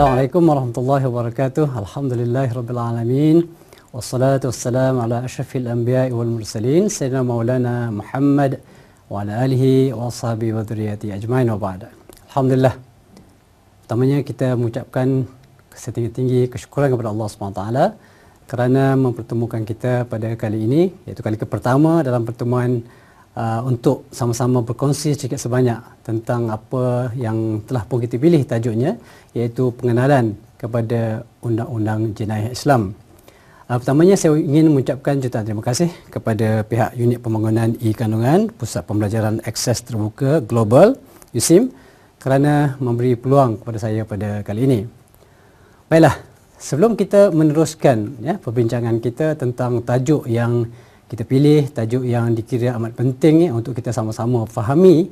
Assalamualaikum warahmatullahi wabarakatuh. Alhamdulillahirabbil alamin. Wassalatu wassalamu ala asyrafil anbiya'i wal mursalin sayyidina maulana Muhammad wa ala alihi wa sahbihi wa dhurriyyati ajmain wa ba'da. Alhamdulillah. Pertamanya kita mengucapkan setinggi-tinggi kesyukuran kepada Allah SWT kerana mempertemukan kita pada kali ini iaitu kali pertama dalam pertemuan uh, untuk sama-sama berkongsi sedikit sebanyak tentang apa yang telah pun kita pilih tajuknya iaitu pengenalan kepada undang-undang jenayah Islam. Uh, pertamanya saya ingin mengucapkan jutaan terima kasih kepada pihak unit pembangunan e-kandungan Pusat Pembelajaran Akses Terbuka Global USIM kerana memberi peluang kepada saya pada kali ini. Baiklah, sebelum kita meneruskan ya perbincangan kita tentang tajuk yang kita pilih tajuk yang dikira amat penting ya, untuk kita sama-sama fahami.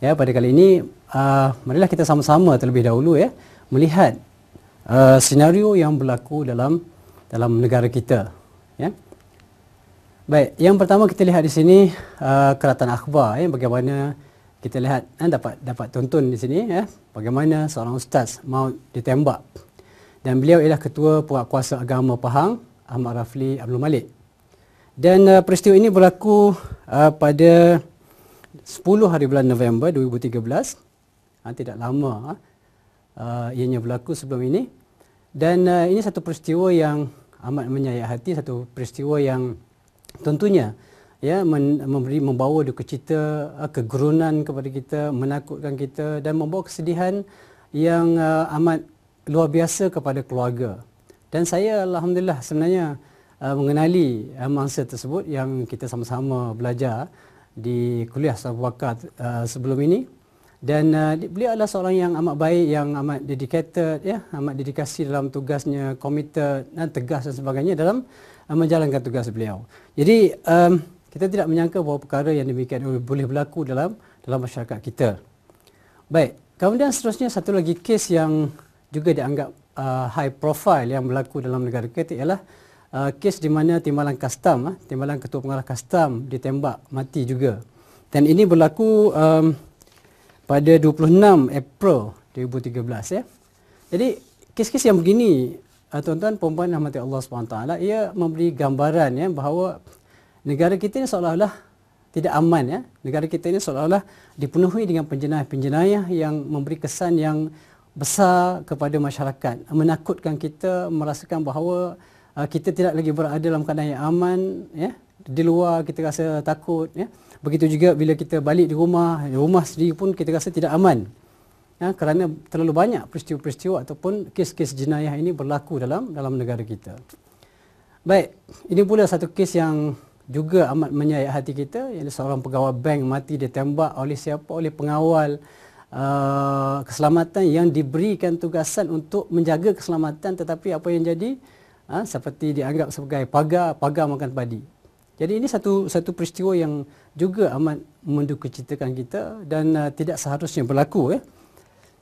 Ya pada kali ini uh, marilah kita sama-sama terlebih dahulu ya melihat uh, senario yang berlaku dalam dalam negara kita ya. Baik yang pertama kita lihat di sini uh, keratan akhbar ya bagaimana kita lihat eh, dapat dapat tonton di sini ya bagaimana seorang ustaz mau ditembak. Dan beliau ialah ketua puak kuasa agama Pahang Ahmad Rafli Abdul Malik dan uh, peristiwa ini berlaku uh, pada 10 hari bulan November 2013 ha, tidak lama ha, uh, ianya berlaku sebelum ini. Dan uh, ini satu peristiwa yang amat menyayat hati satu peristiwa yang tentunya ya memberi membawa duka cita uh, kegerunan kepada kita menakutkan kita dan membawa kesedihan yang uh, amat luar biasa kepada keluarga. Dan saya alhamdulillah sebenarnya uh, mengenali uh, mangsa tersebut yang kita sama-sama belajar di kuliah Sahabat Bakat uh, sebelum ini dan uh, beliau adalah seorang yang amat baik yang amat dedicated ya amat dedikasi dalam tugasnya komited dan tegas dan sebagainya dalam uh, menjalankan tugas beliau. Jadi um, kita tidak menyangka bahawa perkara yang demikian boleh berlaku dalam dalam masyarakat kita. Baik, kemudian seterusnya satu lagi kes yang juga dianggap uh, high profile yang berlaku dalam negara kita ialah uh, kes di mana timbalan kastam, uh, timbalan ketua pengarah kastam ditembak mati juga. Dan ini berlaku um, pada 26 April 2013 ya. Jadi kes-kes yang begini uh, tuan-tuan perempuan rahmati Allah SWT ia memberi gambaran ya bahawa negara kita ini seolah-olah tidak aman ya. Negara kita ini seolah-olah dipenuhi dengan penjenayah-penjenayah yang memberi kesan yang besar kepada masyarakat, menakutkan kita merasakan bahawa uh, kita tidak lagi berada dalam keadaan yang aman ya. Di luar kita rasa takut ya. Begitu juga bila kita balik di rumah, rumah sendiri pun kita rasa tidak aman. Ya, kerana terlalu banyak peristiwa-peristiwa ataupun kes-kes jenayah ini berlaku dalam dalam negara kita. Baik, ini pula satu kes yang juga amat menyayat hati kita iaitu seorang pegawai bank mati ditembak oleh siapa oleh pengawal uh, keselamatan yang diberikan tugasan untuk menjaga keselamatan tetapi apa yang jadi uh, seperti dianggap sebagai pagar pagar makan padi jadi ini satu satu peristiwa yang juga amat mendukacitakan kita dan uh, tidak seharusnya berlaku ya.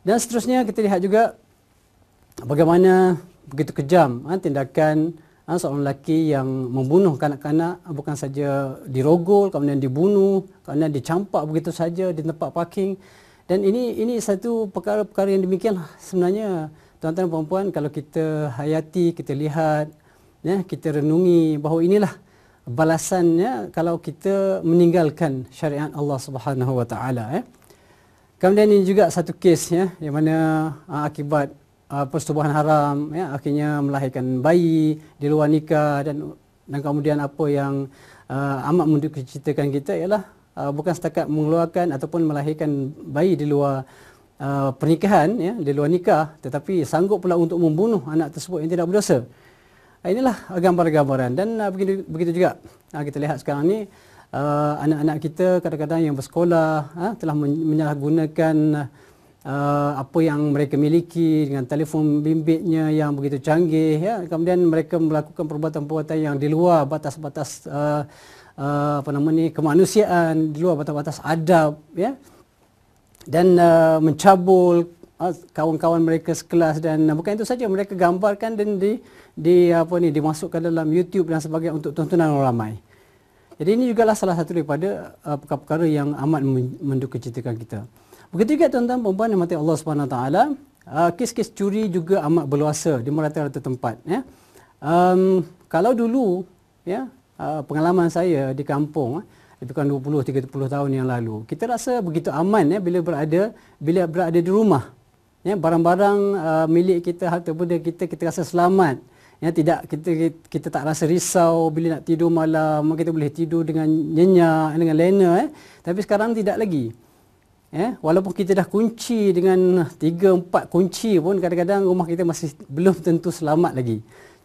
Dan seterusnya kita lihat juga bagaimana begitu kejam ha, tindakan ha, seorang lelaki yang membunuh kanak-kanak bukan saja dirogol kemudian dibunuh kemudian dicampak begitu saja di tempat parking dan ini ini satu perkara-perkara yang demikian sebenarnya tuan-tuan dan puan kalau kita hayati kita lihat ya kita renungi bahawa inilah balasannya kalau kita meninggalkan syariat Allah Subhanahu wa taala ya. Kemudian ini juga satu kes ya di mana uh, akibat uh, persetubuhan haram ya akhirnya melahirkan bayi di luar nikah dan dan kemudian apa yang uh, amat mendukacitakan kita ialah uh, bukan setakat mengeluarkan ataupun melahirkan bayi di luar uh, pernikahan ya di luar nikah tetapi sanggup pula untuk membunuh anak tersebut yang tidak berdosa. Uh, inilah gambar-gambaran. Dan uh, begitu begitu juga uh, kita lihat sekarang ni uh, anak-anak kita kadang-kadang yang bersekolah uh, telah menyalahgunakan uh, apa yang mereka miliki dengan telefon bimbitnya yang begitu canggih ya. Kemudian mereka melakukan perbuatan-perbuatan yang di luar batas-batas uh, uh, apa nama ni kemanusiaan di luar batas-batas adab ya dan uh, mencabul uh, kawan-kawan mereka sekelas dan uh, bukan itu saja mereka gambarkan dan di di apa ni dimasukkan dalam YouTube dan sebagainya untuk tontonan orang ramai. Jadi ini juga lah salah satu daripada uh, perkara-perkara yang amat mendukacitakan kita. Begitu juga tuan-tuan perempuan yang mati Allah Subhanahu taala uh, kes-kes curi juga amat berluasa di merata-rata tempat ya. Um, kalau dulu ya uh, pengalaman saya di kampung itu kan 20 30 tahun yang lalu. Kita rasa begitu aman ya bila berada bila berada di rumah. Ya barang-barang uh, milik kita harta benda kita kita rasa selamat. Ya tidak kita kita tak rasa risau bila nak tidur malam kita boleh tidur dengan nyenyak dengan lena eh. Tapi sekarang tidak lagi. Ya, walaupun kita dah kunci dengan tiga empat kunci pun kadang-kadang rumah kita masih belum tentu selamat lagi.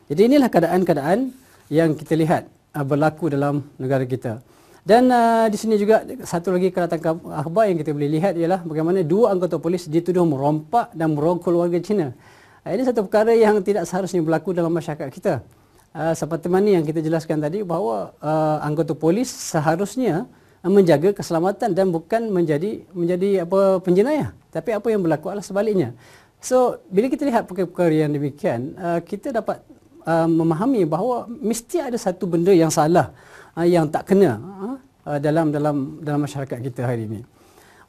Jadi inilah keadaan-keadaan yang kita lihat uh, berlaku dalam negara kita. Dan uh, di sini juga satu lagi keratan akhbar yang kita boleh lihat ialah bagaimana dua anggota polis dituduh merompak dan merongkol warga Cina. Uh, ini satu perkara yang tidak seharusnya berlaku dalam masyarakat kita. Uh, seperti mana yang kita jelaskan tadi bahawa uh, anggota polis seharusnya menjaga keselamatan dan bukan menjadi menjadi apa penjenayah tapi apa yang berlaku adalah sebaliknya so bila kita lihat perkara-perkara yang demikian uh, kita dapat uh, memahami bahawa mesti ada satu benda yang salah uh, yang tak kena uh, uh dalam dalam dalam masyarakat kita hari ini.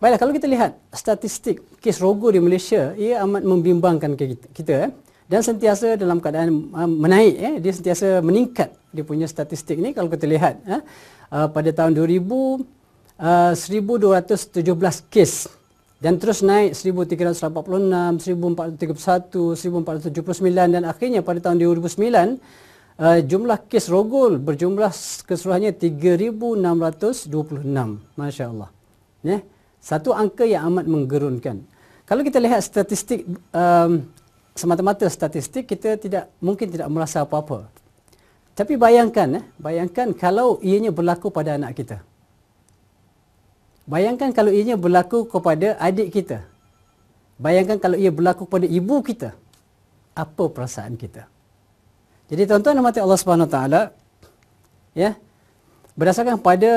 Baiklah kalau kita lihat statistik kes rogo di Malaysia ia amat membimbangkan kita, kita eh. Dan sentiasa dalam keadaan uh, menaik eh dia sentiasa meningkat dia punya statistik ni kalau kita lihat eh. Uh, pada tahun 2000 uh, 1217 kes dan terus naik 1346, 1431, 1479 dan akhirnya pada tahun 2009 uh, jumlah kes rogol berjumlah keseluruhannya 3626. Masya-Allah. Ya. Satu angka yang amat menggerunkan. Kalau kita lihat statistik um, semata-mata statistik kita tidak mungkin tidak merasa apa-apa. Tapi bayangkan, eh, bayangkan kalau ianya berlaku pada anak kita. Bayangkan kalau ianya berlaku kepada adik kita. Bayangkan kalau ia berlaku kepada ibu kita. Apa perasaan kita? Jadi tuan-tuan dan mati Allah Subhanahu Wa Taala, ya, berdasarkan pada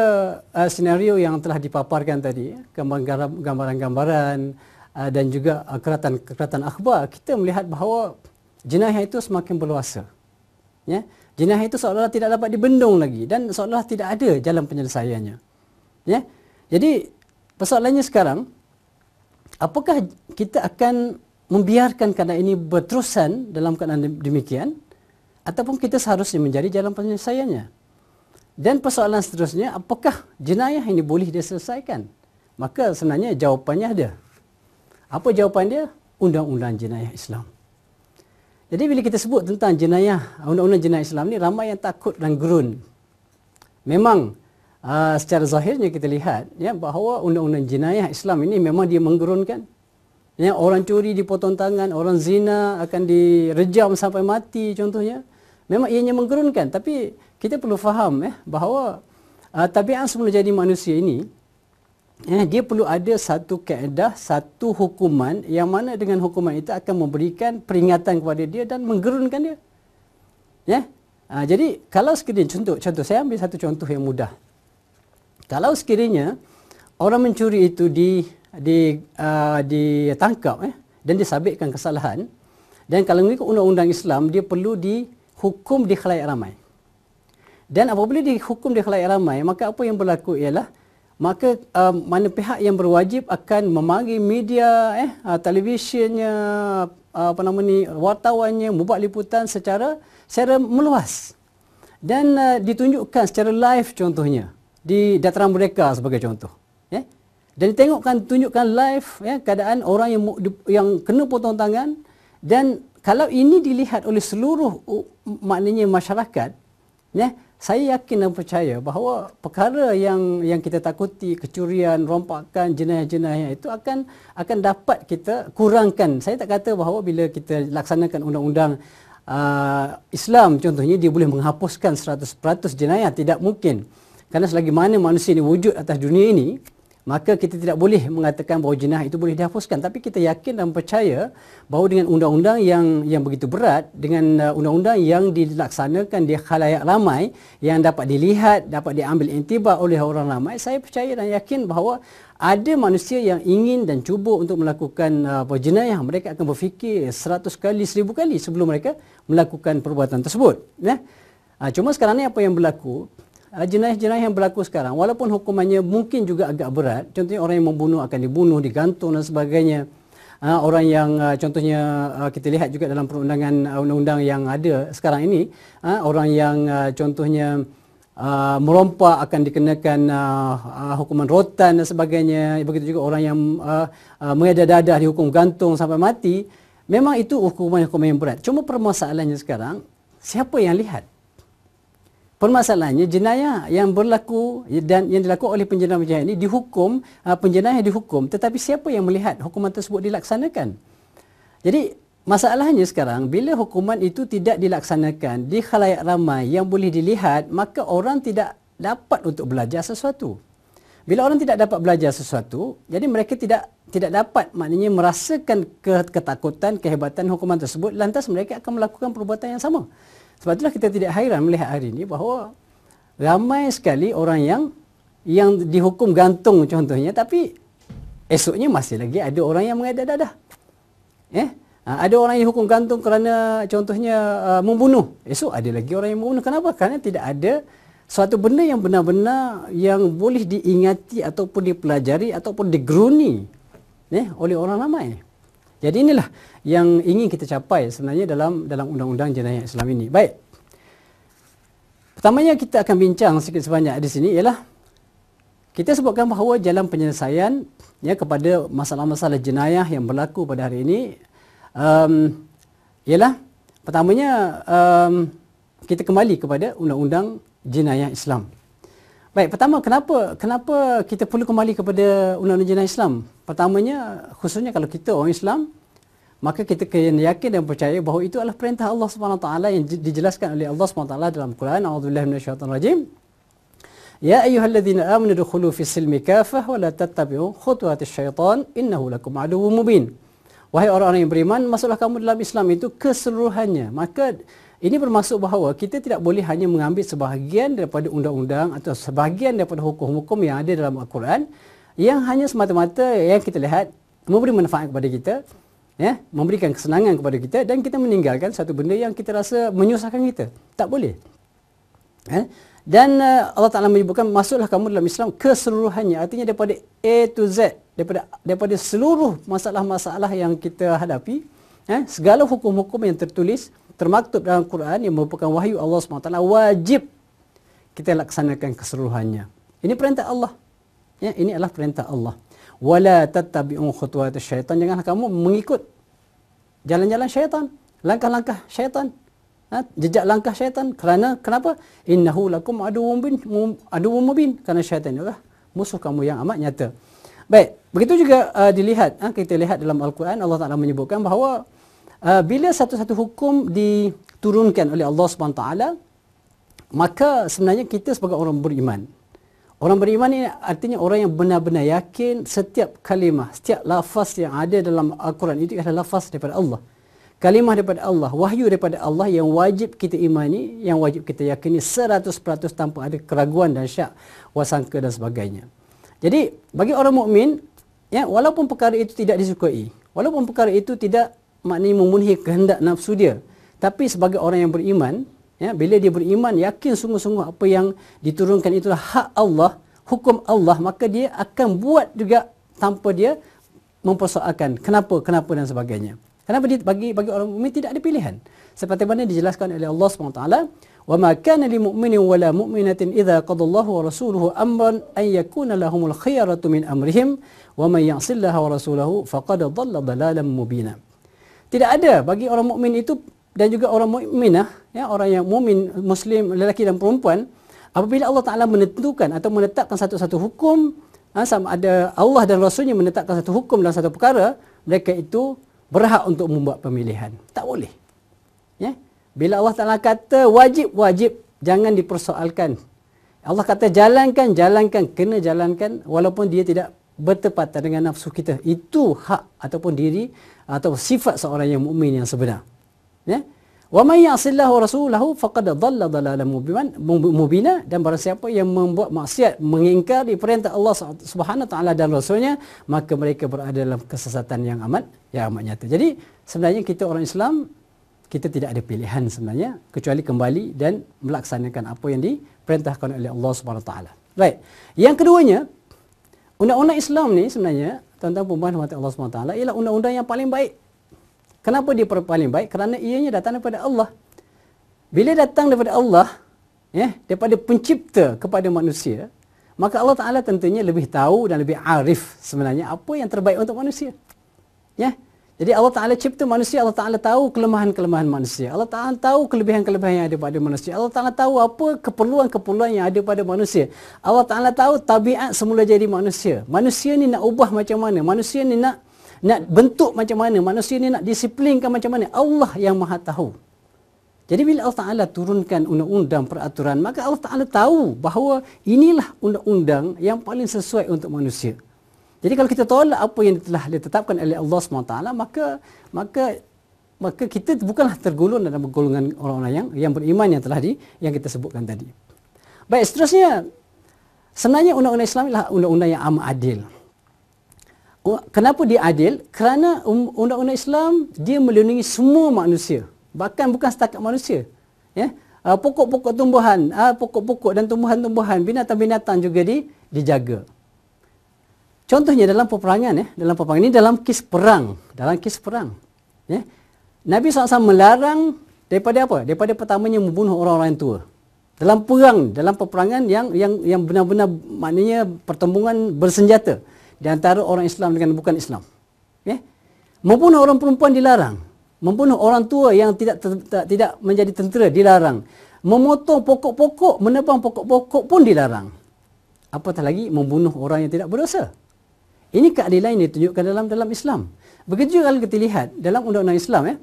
uh, senario yang telah dipaparkan tadi, gambaran-gambaran uh, dan juga uh, keratan-keratan akhbar, kita melihat bahawa jenayah itu semakin berluasa. Ya, jenayah itu seolah-olah tidak dapat dibendung lagi dan seolah-olah tidak ada jalan penyelesaiannya. Ya. Jadi persoalannya sekarang apakah kita akan membiarkan keadaan ini berterusan dalam keadaan demikian ataupun kita seharusnya menjadi jalan penyelesaiannya. Dan persoalan seterusnya apakah jenayah ini boleh diselesaikan? Maka sebenarnya jawapannya ada. Apa jawapan dia? Undang-undang jenayah Islam. Jadi bila kita sebut tentang jenayah, undang-undang jenayah Islam ni ramai yang takut dan gerun. Memang uh, secara zahirnya kita lihat ya bahawa undang-undang jenayah Islam ini memang dia menggerunkan. Ya, orang curi dipotong tangan, orang zina akan direjam sampai mati contohnya. Memang ianya menggerunkan tapi kita perlu faham ya bahawa uh, tabiat semula jadi manusia ini eh, dia perlu ada satu kaedah, satu hukuman yang mana dengan hukuman itu akan memberikan peringatan kepada dia dan menggerunkan dia. Ya. Ha, jadi kalau sekiranya contoh contoh saya ambil satu contoh yang mudah. Kalau sekiranya orang mencuri itu di di uh, ditangkap eh dan disabitkan kesalahan dan kalau mengikut undang-undang Islam dia perlu dihukum di khalayak ramai. Dan apabila dihukum di khalayak ramai maka apa yang berlaku ialah maka uh, mana pihak yang berwajib akan memanggil media eh uh, televisyennya uh, apa nama ni wartawannya membuat liputan secara secara meluas dan uh, ditunjukkan secara live contohnya di dataran mereka sebagai contoh ya dan ditengokkan tunjukkan live ya keadaan orang yang yang kena potong tangan dan kalau ini dilihat oleh seluruh uh, maknanya masyarakat ya saya yakin dan percaya bahawa perkara yang yang kita takuti kecurian, rompakan, jenayah-jenayah itu akan akan dapat kita kurangkan. Saya tak kata bahawa bila kita laksanakan undang-undang uh, Islam contohnya dia boleh menghapuskan 100% jenayah tidak mungkin. Kerana selagi mana manusia ini wujud atas dunia ini, maka kita tidak boleh mengatakan bahawa jenayah itu boleh dihapuskan. Tapi kita yakin dan percaya bahawa dengan undang-undang yang yang begitu berat dengan uh, undang-undang yang dilaksanakan di khalayak ramai yang dapat dilihat dapat diambil intibar oleh orang ramai saya percaya dan yakin bahawa ada manusia yang ingin dan cuba untuk melakukan uh, jenayah. Mereka akan berfikir seratus kali seribu kali sebelum mereka melakukan perbuatan tersebut ya. Uh, cuma sekarang ni apa yang berlaku jenayah-jenayah yang berlaku sekarang walaupun hukumannya mungkin juga agak berat contohnya orang yang membunuh akan dibunuh digantung dan sebagainya. Uh, orang yang uh, contohnya kita lihat juga dalam perundangan undang-undang yang ada sekarang ini orang yang contohnya merompak akan dikenakan hukuman rotan dan sebagainya. Begitu juga orang yang uh, mengedah-dadah dihukum gantung sampai mati memang itu hukuman-hukuman yang berat. Cuma permasalahannya sekarang siapa yang lihat Permasalahannya jenayah yang berlaku dan yang dilakukan oleh penjenayah ini dihukum, uh, penjenayah dihukum tetapi siapa yang melihat hukuman tersebut dilaksanakan? Jadi masalahnya sekarang bila hukuman itu tidak dilaksanakan di khalayak ramai yang boleh dilihat maka orang tidak dapat untuk belajar sesuatu. Bila orang tidak dapat belajar sesuatu, jadi mereka tidak tidak dapat maknanya merasakan ketakutan, kehebatan hukuman tersebut lantas mereka akan melakukan perbuatan yang sama. Sebab itulah kita tidak hairan melihat hari ini bahawa ramai sekali orang yang yang dihukum gantung contohnya tapi esoknya masih lagi ada orang yang mengadah dadah. Eh? Ha, ada orang yang dihukum gantung kerana contohnya uh, membunuh. Esok ada lagi orang yang membunuh. Kenapa? Kerana tidak ada suatu benda yang benar-benar yang boleh diingati ataupun dipelajari ataupun digeruni eh, oleh orang ramai. Jadi inilah yang ingin kita capai sebenarnya dalam dalam undang-undang jenayah Islam ini. Baik. Pertamanya kita akan bincang sedikit sebanyak di sini ialah kita sebutkan bahawa jalan penyelesaian ya kepada masalah-masalah jenayah yang berlaku pada hari ini um, ialah pertamanya um, kita kembali kepada undang-undang jenayah Islam. Baik, pertama kenapa kenapa kita perlu kembali kepada undang-undang jenayah Islam? Pertamanya khususnya kalau kita orang Islam maka kita kena yakin dan percaya bahawa itu adalah perintah Allah Subhanahu taala yang dijelaskan oleh Allah Subhanahu taala dalam Quran a'udzubillahi minasyaitonir rajim Ya ayyuhalladzina amanu dukhulu fis silmi kafah wa la tattabi'u khutuwatis syaitan innahu lakum aduwwum mubin. Wahai orang-orang yang beriman masuklah kamu dalam Islam itu keseluruhannya. Maka ini bermaksud bahawa kita tidak boleh hanya mengambil sebahagian daripada undang-undang atau sebahagian daripada hukum-hukum yang ada dalam Al-Quran yang hanya semata-mata yang kita lihat memberi manfaat kepada kita ya memberikan kesenangan kepada kita dan kita meninggalkan satu benda yang kita rasa menyusahkan kita. Tak boleh. Ya. Dan uh, Allah Taala menyebutkan masuklah kamu dalam Islam keseluruhannya. Artinya daripada A to Z daripada daripada seluruh masalah-masalah yang kita hadapi ya segala hukum-hukum yang tertulis termaktub dalam Quran yang merupakan wahyu Allah SWT wajib kita laksanakan keseluruhannya. Ini perintah Allah. Ya ini adalah perintah Allah. Wala tattabi'u khutuwat syaitan. Janganlah kamu mengikut jalan-jalan syaitan langkah-langkah syaitan. Ha? jejak langkah syaitan. Kerana kenapa? Innahu lakum aduwwum bin aduwwum mubin. Kerana syaitan adalah musuh kamu yang amat nyata. Baik begitu juga uh, dilihat. Ha? kita lihat dalam al-Quran Allah Taala menyebutkan bahawa uh, bila satu-satu hukum diturunkan oleh Allah taala maka sebenarnya kita sebagai orang beriman Orang beriman ini artinya orang yang benar-benar yakin setiap kalimah, setiap lafaz yang ada dalam Al-Quran itu adalah lafaz daripada Allah. Kalimah daripada Allah, wahyu daripada Allah yang wajib kita imani, yang wajib kita yakini 100% tanpa ada keraguan dan syak, wasangka dan sebagainya. Jadi, bagi orang mukmin, ya, walaupun perkara itu tidak disukai, walaupun perkara itu tidak maknanya memenuhi kehendak nafsu dia, tapi sebagai orang yang beriman, Ya, bila dia beriman, yakin sungguh-sungguh apa yang diturunkan itulah hak Allah, hukum Allah, maka dia akan buat juga tanpa dia mempersoalkan kenapa, kenapa dan sebagainya. Kenapa dia bagi bagi orang mukmin tidak ada pilihan. Seperti mana dijelaskan oleh Allah SWT, "Wa ma kana lil mu'minin wa la mu'minatin idza qadallahu wa rasuluhu amran an yakuna lahumul khiyaratu min amrihim wa man ya'sillaha wa rasulahu faqad dhalla dhalalan mubina." Tidak ada. Bagi orang mukmin itu dan juga orang mukminah ya orang yang mukmin muslim lelaki dan perempuan apabila Allah Taala menentukan atau menetapkan satu-satu hukum ha, sama ada Allah dan rasulnya menetapkan satu hukum dalam satu perkara mereka itu berhak untuk membuat pemilihan. Tak boleh. Ya. Bila Allah Taala kata wajib wajib jangan dipersoalkan. Allah kata jalankan jalankan kena jalankan walaupun dia tidak bertepatan dengan nafsu kita. Itu hak ataupun diri atau sifat seorang yang mukmin yang sebenar. Ya? Wa may ya'sillahu rasulahu faqad dhalla dhalalan mubina. Dan barang siapa yang membuat maksiat mengingkari perintah Allah Subhanahu taala dan rasulnya maka mereka berada dalam kesesatan yang amat yang amat nyata. Jadi sebenarnya kita orang Islam kita tidak ada pilihan sebenarnya kecuali kembali dan melaksanakan apa yang diperintahkan oleh Allah Subhanahu taala. Baik. Yang keduanya Undang-undang Islam ni sebenarnya tuan-tuan puan mati Allah SWT ialah undang-undang yang paling baik. Kenapa dia paling baik? Kerana ianya datang daripada Allah. Bila datang daripada Allah, ya, daripada pencipta kepada manusia, maka Allah Taala tentunya lebih tahu dan lebih arif sebenarnya apa yang terbaik untuk manusia. Ya. Jadi Allah Taala cipta manusia, Allah Taala tahu kelemahan-kelemahan manusia. Allah Taala tahu kelebihan-kelebihan yang ada pada manusia. Allah Taala tahu apa keperluan-keperluan yang ada pada manusia. Allah Taala tahu tabiat semula jadi manusia. Manusia ni nak ubah macam mana? Manusia ni nak nak bentuk macam mana? Manusia ni nak disiplinkan macam mana? Allah yang Maha tahu. Jadi bila Allah Taala turunkan undang-undang peraturan, maka Allah Taala tahu bahawa inilah undang-undang yang paling sesuai untuk manusia. Jadi kalau kita tolak apa yang telah ditetapkan oleh Allah SWT, maka maka maka kita bukanlah tergolong dalam golongan orang-orang yang yang beriman yang telah di yang kita sebutkan tadi. Baik, seterusnya sebenarnya undang-undang Islam adalah undang-undang yang amat adil. Kenapa dia adil? Kerana um, undang-undang Islam dia melindungi semua manusia, bahkan bukan setakat manusia. Ya. Uh, pokok-pokok tumbuhan, uh, pokok-pokok dan tumbuhan-tumbuhan, binatang-binatang juga di, dijaga. Contohnya dalam peperangan ya, dalam peperangan ini dalam kis perang, dalam kis perang. Ya. Nabi SAW melarang daripada apa? Daripada pertamanya membunuh orang-orang tua. Dalam perang, dalam peperangan yang yang yang benar-benar maknanya pertembungan bersenjata di antara orang Islam dengan bukan Islam. Ya. Membunuh orang perempuan dilarang. Membunuh orang tua yang tidak tidak menjadi tentera dilarang. Memotong pokok-pokok, menebang pokok-pokok pun dilarang. Apatah lagi membunuh orang yang tidak berdosa. Ini keadilan yang ditunjukkan dalam dalam Islam. Begitu kalau kita lihat dalam undang-undang Islam ya.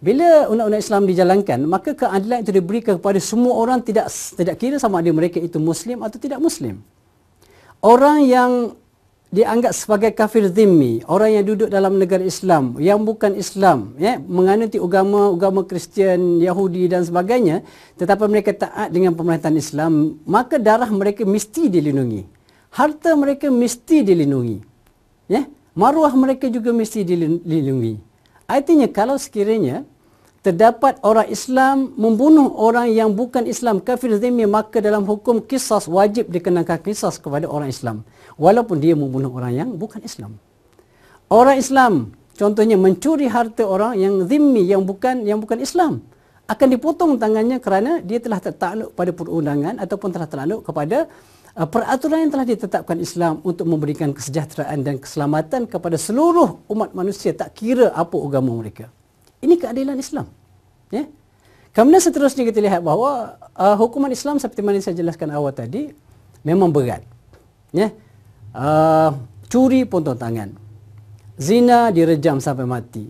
Bila undang-undang Islam dijalankan, maka keadilan itu diberikan kepada semua orang tidak tidak kira sama ada mereka itu muslim atau tidak muslim. Orang yang dianggap sebagai kafir zimmi, orang yang duduk dalam negara Islam yang bukan Islam, ya, menganuti agama-agama Kristian, Yahudi dan sebagainya, tetapi mereka taat dengan pemerintahan Islam, maka darah mereka mesti dilindungi. Harta mereka mesti dilindungi ya maruah mereka juga mesti dilindungi. Artinya kalau sekiranya terdapat orang Islam membunuh orang yang bukan Islam kafir zimmi maka dalam hukum kisah wajib dikenakan kisah kepada orang Islam. Walaupun dia membunuh orang yang bukan Islam. Orang Islam contohnya mencuri harta orang yang zimmi yang bukan yang bukan Islam akan dipotong tangannya kerana dia telah tertakluk pada perundangan ataupun telah tertakluk kepada peraturan yang telah ditetapkan Islam untuk memberikan kesejahteraan dan keselamatan kepada seluruh umat manusia tak kira apa agama mereka. Ini keadilan Islam. Ya. Kemudian seterusnya kita lihat bahawa uh, hukuman Islam seperti mana saya jelaskan awal tadi memang berat. Ya. Uh, curi potong tangan. Zina direjam sampai mati.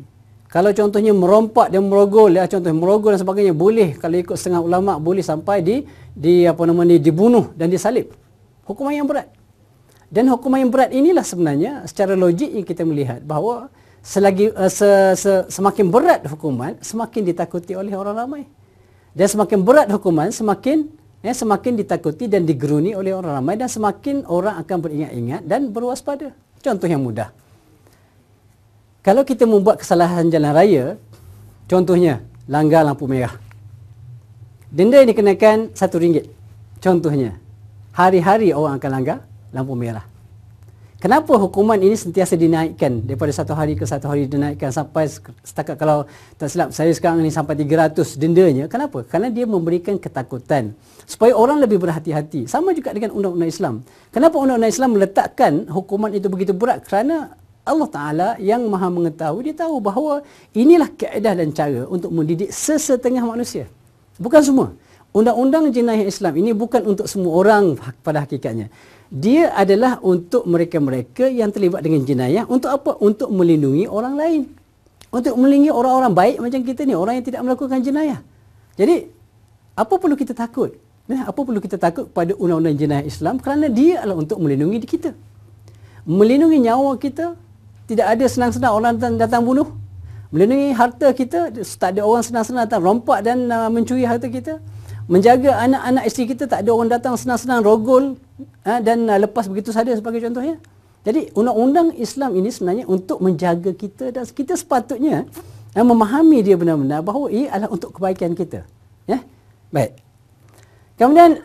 Kalau contohnya merompak dan merogol, ya, contohnya merogol dan sebagainya boleh kalau ikut setengah ulama boleh sampai di di apa namanya dibunuh dan disalib hukuman yang berat. Dan hukuman yang berat inilah sebenarnya secara logik yang kita melihat bahawa selagi uh, se, se, semakin berat hukuman semakin ditakuti oleh orang ramai. Dan semakin berat hukuman semakin ya, semakin ditakuti dan digeruni oleh orang ramai dan semakin orang akan beringat-ingat dan berwaspada. Contoh yang mudah. Kalau kita membuat kesalahan jalan raya, contohnya langgar lampu merah. Denda yang dikenakan RM1. Contohnya, hari-hari orang akan langgar lampu merah. Kenapa hukuman ini sentiasa dinaikkan daripada satu hari ke satu hari dinaikkan sampai setakat kalau tak silap saya sekarang ini sampai 300 dendanya. Kenapa? Kerana dia memberikan ketakutan supaya orang lebih berhati-hati. Sama juga dengan undang-undang Islam. Kenapa undang-undang Islam meletakkan hukuman itu begitu berat? Kerana Allah Ta'ala yang maha mengetahui, dia tahu bahawa inilah keadaan dan cara untuk mendidik sesetengah manusia. Bukan semua. Undang-undang jenayah Islam ini bukan untuk semua orang pada hakikatnya. Dia adalah untuk mereka-mereka yang terlibat dengan jenayah untuk apa? Untuk melindungi orang lain. Untuk melindungi orang-orang baik macam kita ni, orang yang tidak melakukan jenayah. Jadi, apa perlu kita takut? Eh, apa perlu kita takut pada undang-undang jenayah Islam? Kerana dia adalah untuk melindungi kita. Melindungi nyawa kita, tidak ada senang-senang orang datang, datang bunuh. Melindungi harta kita, tak ada orang senang-senang datang rompak dan uh, mencuri harta kita menjaga anak-anak isteri kita tak ada orang datang senang-senang rogol ha, dan uh, lepas begitu saja sebagai contohnya. Jadi undang-undang Islam ini sebenarnya untuk menjaga kita dan kita sepatutnya ha, memahami dia benar-benar bahawa ia adalah untuk kebaikan kita. Ya. Baik. Kemudian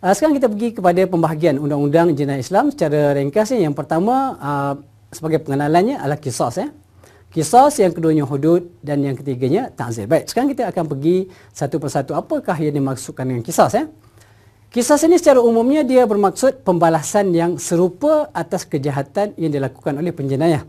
Uh, sekarang kita pergi kepada pembahagian undang-undang jenayah Islam secara ringkasnya. Yang pertama uh, sebagai pengenalannya adalah kisah ya. Kisah yang keduanya hudud dan yang ketiganya ta'zir. Baik, sekarang kita akan pergi satu persatu apakah yang dimaksudkan dengan kisah ya. Kisah ini secara umumnya dia bermaksud pembalasan yang serupa atas kejahatan yang dilakukan oleh penjenayah.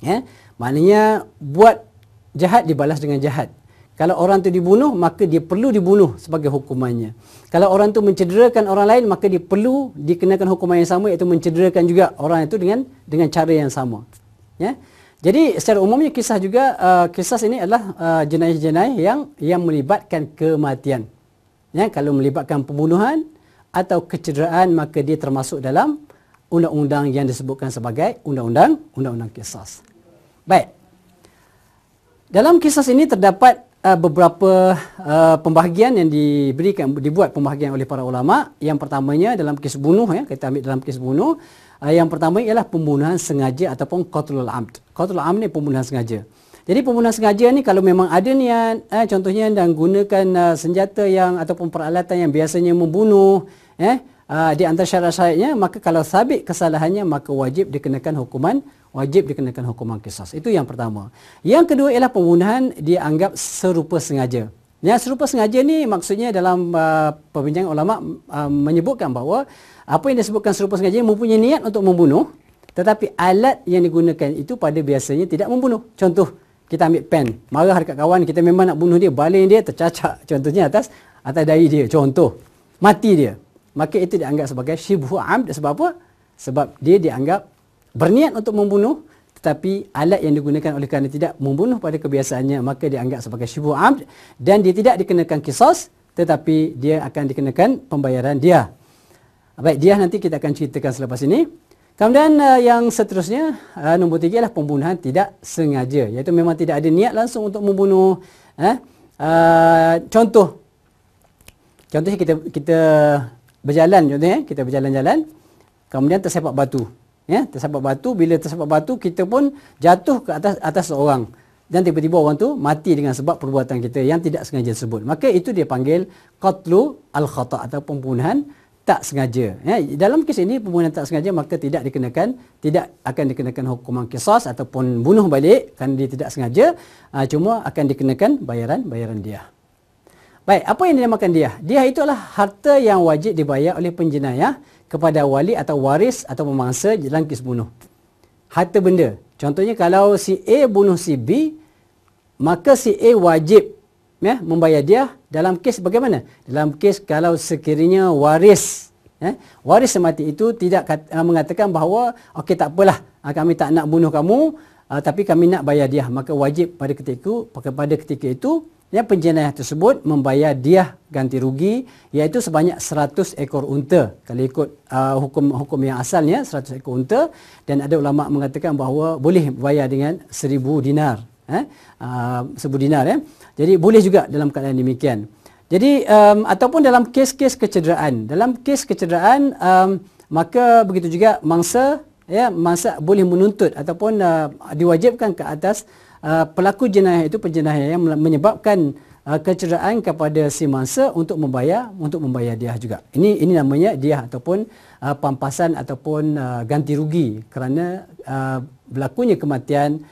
Ya, maknanya buat jahat dibalas dengan jahat. Kalau orang tu dibunuh, maka dia perlu dibunuh sebagai hukumannya. Kalau orang tu mencederakan orang lain, maka dia perlu dikenakan hukuman yang sama iaitu mencederakan juga orang itu dengan dengan cara yang sama. Ya. Jadi secara umumnya kisah juga uh, kisah ini adalah uh, jenayah-jenayah yang yang melibatkan kematian. Ya, kalau melibatkan pembunuhan atau kecederaan maka dia termasuk dalam undang-undang yang disebutkan sebagai undang-undang undang-undang kisah. Baik. Dalam kisah ini terdapat uh, beberapa uh, pembahagian yang diberikan dibuat pembahagian oleh para ulama. Yang pertamanya dalam kes bunuh ya, kita ambil dalam kes bunuh. Uh, yang pertama ialah pembunuhan sengaja ataupun qatlul amd. Qatlul amd ni pembunuhan sengaja. Jadi pembunuhan sengaja ni kalau memang ada niat eh, contohnya dan gunakan uh, senjata yang ataupun peralatan yang biasanya membunuh eh uh, di antara syarat-syaratnya maka kalau sabit kesalahannya maka wajib dikenakan hukuman wajib dikenakan hukuman kisas. Itu yang pertama. Yang kedua ialah pembunuhan dianggap serupa sengaja. Yang serupa sengaja ni maksudnya dalam uh, perbincangan ulama uh, menyebutkan bahawa apa yang disebutkan serupa sengaja mempunyai niat untuk membunuh tetapi alat yang digunakan itu pada biasanya tidak membunuh. Contoh kita ambil pen, marah dekat kawan kita memang nak bunuh dia, baling dia tercacak contohnya atas atas dahi dia. Contoh, mati dia. Maka itu dianggap sebagai syibhu amd sebab apa? Sebab dia dianggap berniat untuk membunuh tetapi alat yang digunakan oleh kerana tidak membunuh pada kebiasaannya maka dianggap sebagai syibu amd dan dia tidak dikenakan kisos tetapi dia akan dikenakan pembayaran dia. Baik, dia nanti kita akan ceritakan selepas ini. Kemudian uh, yang seterusnya uh, nombor tiga adalah pembunuhan tidak sengaja. Iaitu memang tidak ada niat langsung untuk membunuh eh? uh, contoh. Contohnya kita kita berjalan contohnya kita berjalan-jalan kemudian tersepak batu ya. Tersapat batu bila tersapat batu kita pun jatuh ke atas atas seorang dan tiba-tiba orang tu mati dengan sebab perbuatan kita yang tidak sengaja tersebut. Maka itu dia panggil qatlu al khata atau pembunuhan tak sengaja ya dalam kes ini pembunuhan tak sengaja maka tidak dikenakan tidak akan dikenakan hukuman qisas ataupun bunuh balik kerana dia tidak sengaja uh, cuma akan dikenakan bayaran bayaran dia baik apa yang dinamakan dia dia itu adalah harta yang wajib dibayar oleh penjenayah kepada wali atau waris atau pemangsa dalam kes bunuh. Harta benda. Contohnya kalau si A bunuh si B, maka si A wajib ya, membayar dia dalam kes bagaimana? Dalam kes kalau sekiranya waris ya, waris semati itu tidak kata, uh, mengatakan bahawa okey tak apalah uh, kami tak nak bunuh kamu uh, tapi kami nak bayar dia maka wajib pada ketika itu pada ketika itu yang penjenayah tersebut membayar dia ganti rugi iaitu sebanyak 100 ekor unta. Kalau ikut uh, hukum hukum yang asalnya 100 ekor unta dan ada ulama mengatakan bahawa boleh bayar dengan 1000 dinar eh? Uh, 1000 dinar eh? Jadi boleh juga dalam keadaan demikian. Jadi um, ataupun dalam kes-kes kecederaan. Dalam kes kecederaan um, maka begitu juga mangsa ya mangsa boleh menuntut ataupun uh, diwajibkan ke atas Uh, pelaku jenayah itu penjenayah yang menyebabkan uh, kecederaan kepada si mangsa untuk membayar untuk membayar dia juga. Ini ini namanya dia ataupun uh, pampasan ataupun uh, ganti rugi kerana uh, berlakunya kematian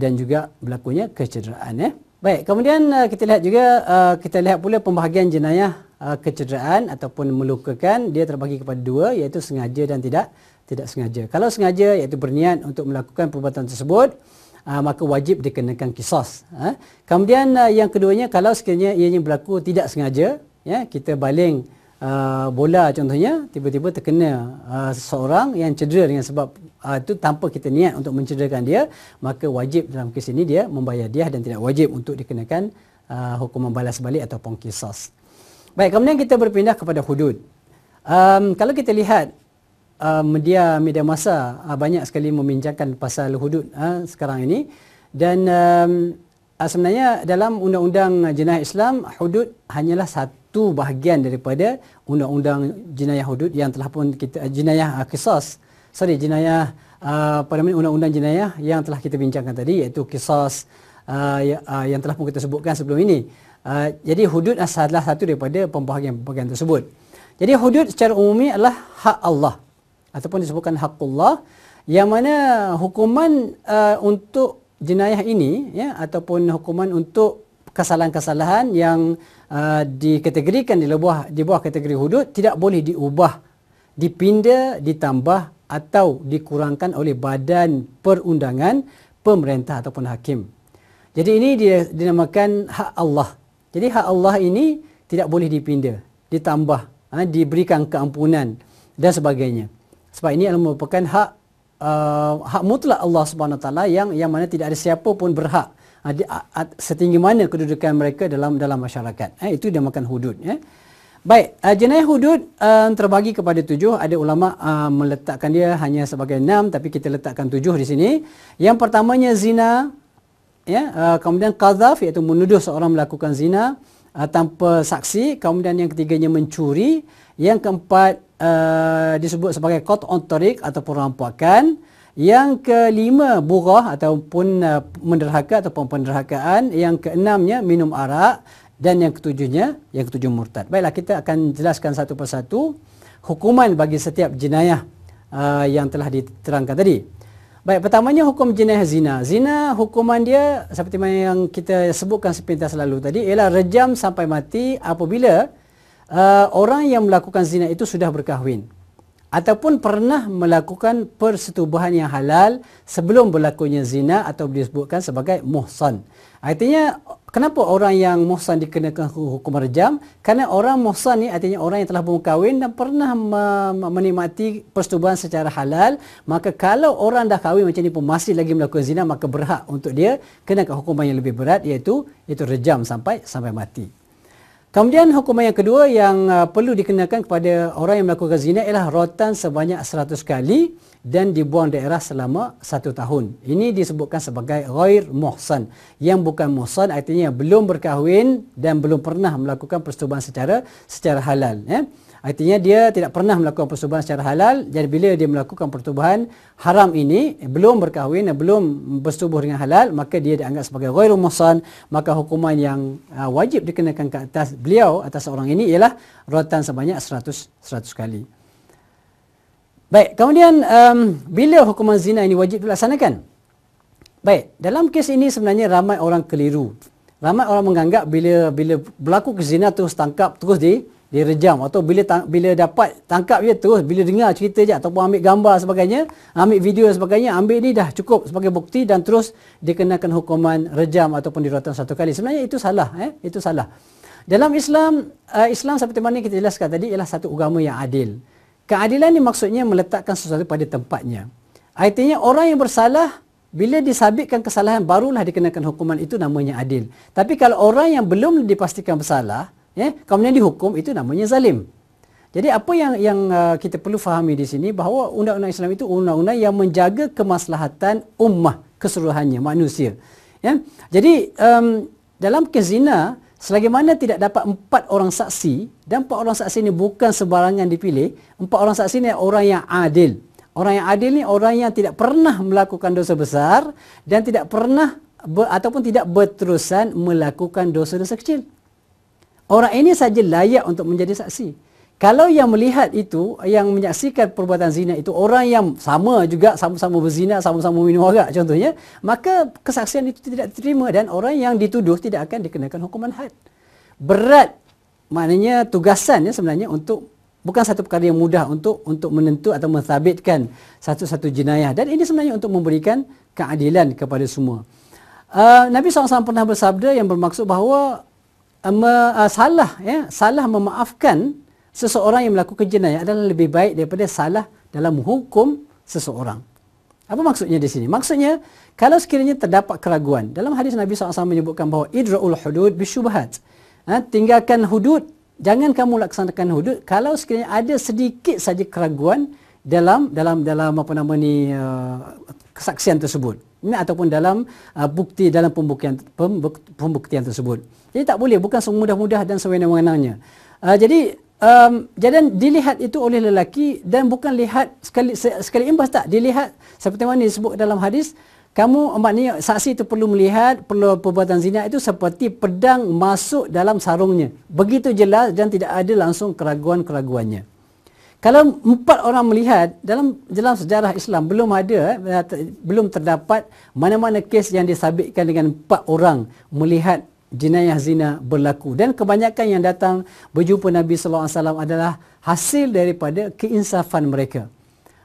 dan juga berlakunya kecederaan ya. Baik, kemudian uh, kita lihat juga uh, kita lihat pula pembahagian jenayah kecederaan ataupun melukakan dia terbagi kepada dua iaitu sengaja dan tidak tidak sengaja. Kalau sengaja iaitu berniat untuk melakukan perbuatan tersebut maka wajib dikenakan kisos. Kemudian yang keduanya kalau sekiranya ianya berlaku tidak sengaja, ya kita baling uh, bola contohnya tiba-tiba terkena uh, seseorang yang cedera dengan sebab itu tanpa kita niat untuk mencederakan dia, maka wajib dalam kes ini dia membayar dia dan tidak wajib untuk dikenakan uh, hukuman balas balik ataupun kisos. Baik, kemudian kita berpindah kepada hudud. Um, kalau kita lihat uh, media media masa uh, banyak sekali membincangkan pasal hudud uh, sekarang ini dan um, uh, sebenarnya dalam undang-undang jenayah Islam hudud hanyalah satu bahagian daripada undang-undang jenayah hudud yang telah pun kita uh, jenayah uh, kisas. Sorry jenayah uh, pada undang-undang jenayah yang telah kita bincangkan tadi iaitu kisas uh, uh, yang telah pun kita sebutkan sebelum ini. Uh, jadi hudud adalah satu daripada pembahagian-pembahagian tersebut. Jadi hudud secara umumi adalah hak Allah ataupun disebutkan hakullah yang mana hukuman uh, untuk jenayah ini ya ataupun hukuman untuk kesalahan-kesalahan yang uh, dikategorikan di bawah di bawah kategori hudud tidak boleh diubah, dipinda, ditambah atau dikurangkan oleh badan perundangan pemerintah ataupun hakim. Jadi ini dinamakan hak Allah. Jadi hak Allah ini tidak boleh dipinda, ditambah, ha, diberikan keampunan dan sebagainya. Sebab ini adalah merupakan hak uh, hak mutlak Allah Subhanahu taala yang yang mana tidak ada siapa pun berhak uh, setinggi mana kedudukan mereka dalam dalam masyarakat. Eh, itu dinamakan hudud. Eh. Baik, uh, jenayah hudud uh, terbagi kepada tujuh. Ada ulama uh, meletakkan dia hanya sebagai enam, tapi kita letakkan tujuh di sini. Yang pertamanya zina, ya, uh, kemudian qazaf iaitu menuduh seorang melakukan zina uh, tanpa saksi. Kemudian yang ketiganya mencuri. Yang keempat uh, disebut sebagai qat'un tariq ataupun rampakan. Yang kelima burah ataupun uh, menderhaka ataupun penderhakaan. Yang keenamnya minum arak dan yang ketujuhnya yang ketujuh murtad. Baiklah kita akan jelaskan satu persatu hukuman bagi setiap jenayah uh, yang telah diterangkan tadi. Baik, pertamanya hukum jenayah zina. Zina hukuman dia seperti yang kita sebutkan sepintas lalu tadi ialah rejam sampai mati apabila uh, orang yang melakukan zina itu sudah berkahwin ataupun pernah melakukan persetubuhan yang halal sebelum berlakunya zina atau disebutkan sebagai muhsan. Artinya kenapa orang yang muhsan dikenakan hukum rejam? Kerana orang muhsan ni artinya orang yang telah berkahwin dan pernah menikmati persetubuhan secara halal, maka kalau orang dah kahwin macam ni pun masih lagi melakukan zina maka berhak untuk dia kenakan hukuman yang lebih berat iaitu itu rejam sampai sampai mati. Kemudian hukuman yang kedua yang uh, perlu dikenakan kepada orang yang melakukan zina ialah rotan sebanyak 100 kali dan dibuang daerah selama satu tahun. Ini disebutkan sebagai ghair muhsan. Yang bukan muhsan artinya belum berkahwin dan belum pernah melakukan persetubuhan secara secara halal. Ya. Artinya dia tidak pernah melakukan persetubuhan secara halal. Jadi bila dia melakukan persetubuhan haram ini, belum berkahwin belum bersetubuh dengan halal, maka dia dianggap sebagai ghairu muhsan. Maka hukuman yang uh, wajib dikenakan ke atas beliau, atas orang ini ialah rotan sebanyak 100, 100 kali. Baik, kemudian um, bila hukuman zina ini wajib dilaksanakan? Baik, dalam kes ini sebenarnya ramai orang keliru. Ramai orang menganggap bila bila berlaku kezina terus tangkap terus di direjam atau bila tang, bila dapat tangkap dia terus bila dengar cerita je ataupun ambil gambar sebagainya ambil video sebagainya ambil ni dah cukup sebagai bukti dan terus dikenakan hukuman rejam ataupun dirotan satu kali. Sebenarnya itu salah eh? Itu salah. Dalam Islam uh, Islam seperti mana kita jelaskan tadi ialah satu agama yang adil. Keadilan ni maksudnya meletakkan sesuatu pada tempatnya. Artinya orang yang bersalah bila disabitkan kesalahan barulah dikenakan hukuman itu namanya adil. Tapi kalau orang yang belum dipastikan bersalah ya kemudian dihukum itu namanya zalim. Jadi apa yang yang uh, kita perlu fahami di sini bahawa undang-undang Islam itu undang-undang yang menjaga kemaslahatan ummah keseluruhannya manusia. Ya? Jadi um, dalam kezina selagi mana tidak dapat empat orang saksi dan empat orang saksi ini bukan sebarangan dipilih empat orang saksi ini orang yang adil. Orang yang adil ni orang yang tidak pernah melakukan dosa besar dan tidak pernah ber, ataupun tidak berterusan melakukan dosa-dosa kecil Orang ini saja layak untuk menjadi saksi. Kalau yang melihat itu, yang menyaksikan perbuatan zina itu orang yang sama juga sama-sama berzina, sama-sama minum arak contohnya, maka kesaksian itu tidak diterima dan orang yang dituduh tidak akan dikenakan hukuman had. Berat maknanya tugasan ya sebenarnya untuk bukan satu perkara yang mudah untuk untuk menentu atau menthabitkan satu-satu jenayah dan ini sebenarnya untuk memberikan keadilan kepada semua. Uh, Nabi SAW pernah bersabda yang bermaksud bahawa uh, salah ya salah memaafkan seseorang yang melakukan jenayah adalah lebih baik daripada salah dalam hukum seseorang. Apa maksudnya di sini? Maksudnya kalau sekiranya terdapat keraguan dalam hadis Nabi SAW menyebutkan bahawa idraul hudud bisyubhat. Ha, tinggalkan hudud, jangan kamu laksanakan hudud kalau sekiranya ada sedikit saja keraguan dalam dalam dalam apa nama ni uh, kesaksian tersebut. Ataupun dalam uh, bukti dalam pembuktian pembuktian tersebut. Jadi tak boleh bukan semudah-mudah dan sewenang-wenangnya. Uh, jadi um, jadi dilihat itu oleh lelaki dan bukan lihat sekali sekali imbas tak dilihat seperti mana disebut dalam hadis kamu maknanya saksi itu perlu melihat perlu perbuatan zina itu seperti pedang masuk dalam sarungnya. Begitu jelas dan tidak ada langsung keraguan-keraguannya. Kalau empat orang melihat dalam dalam sejarah Islam belum ada eh, belum terdapat mana-mana kes yang disabitkan dengan empat orang melihat jenayah zina berlaku dan kebanyakan yang datang berjumpa Nabi sallallahu alaihi wasallam adalah hasil daripada keinsafan mereka.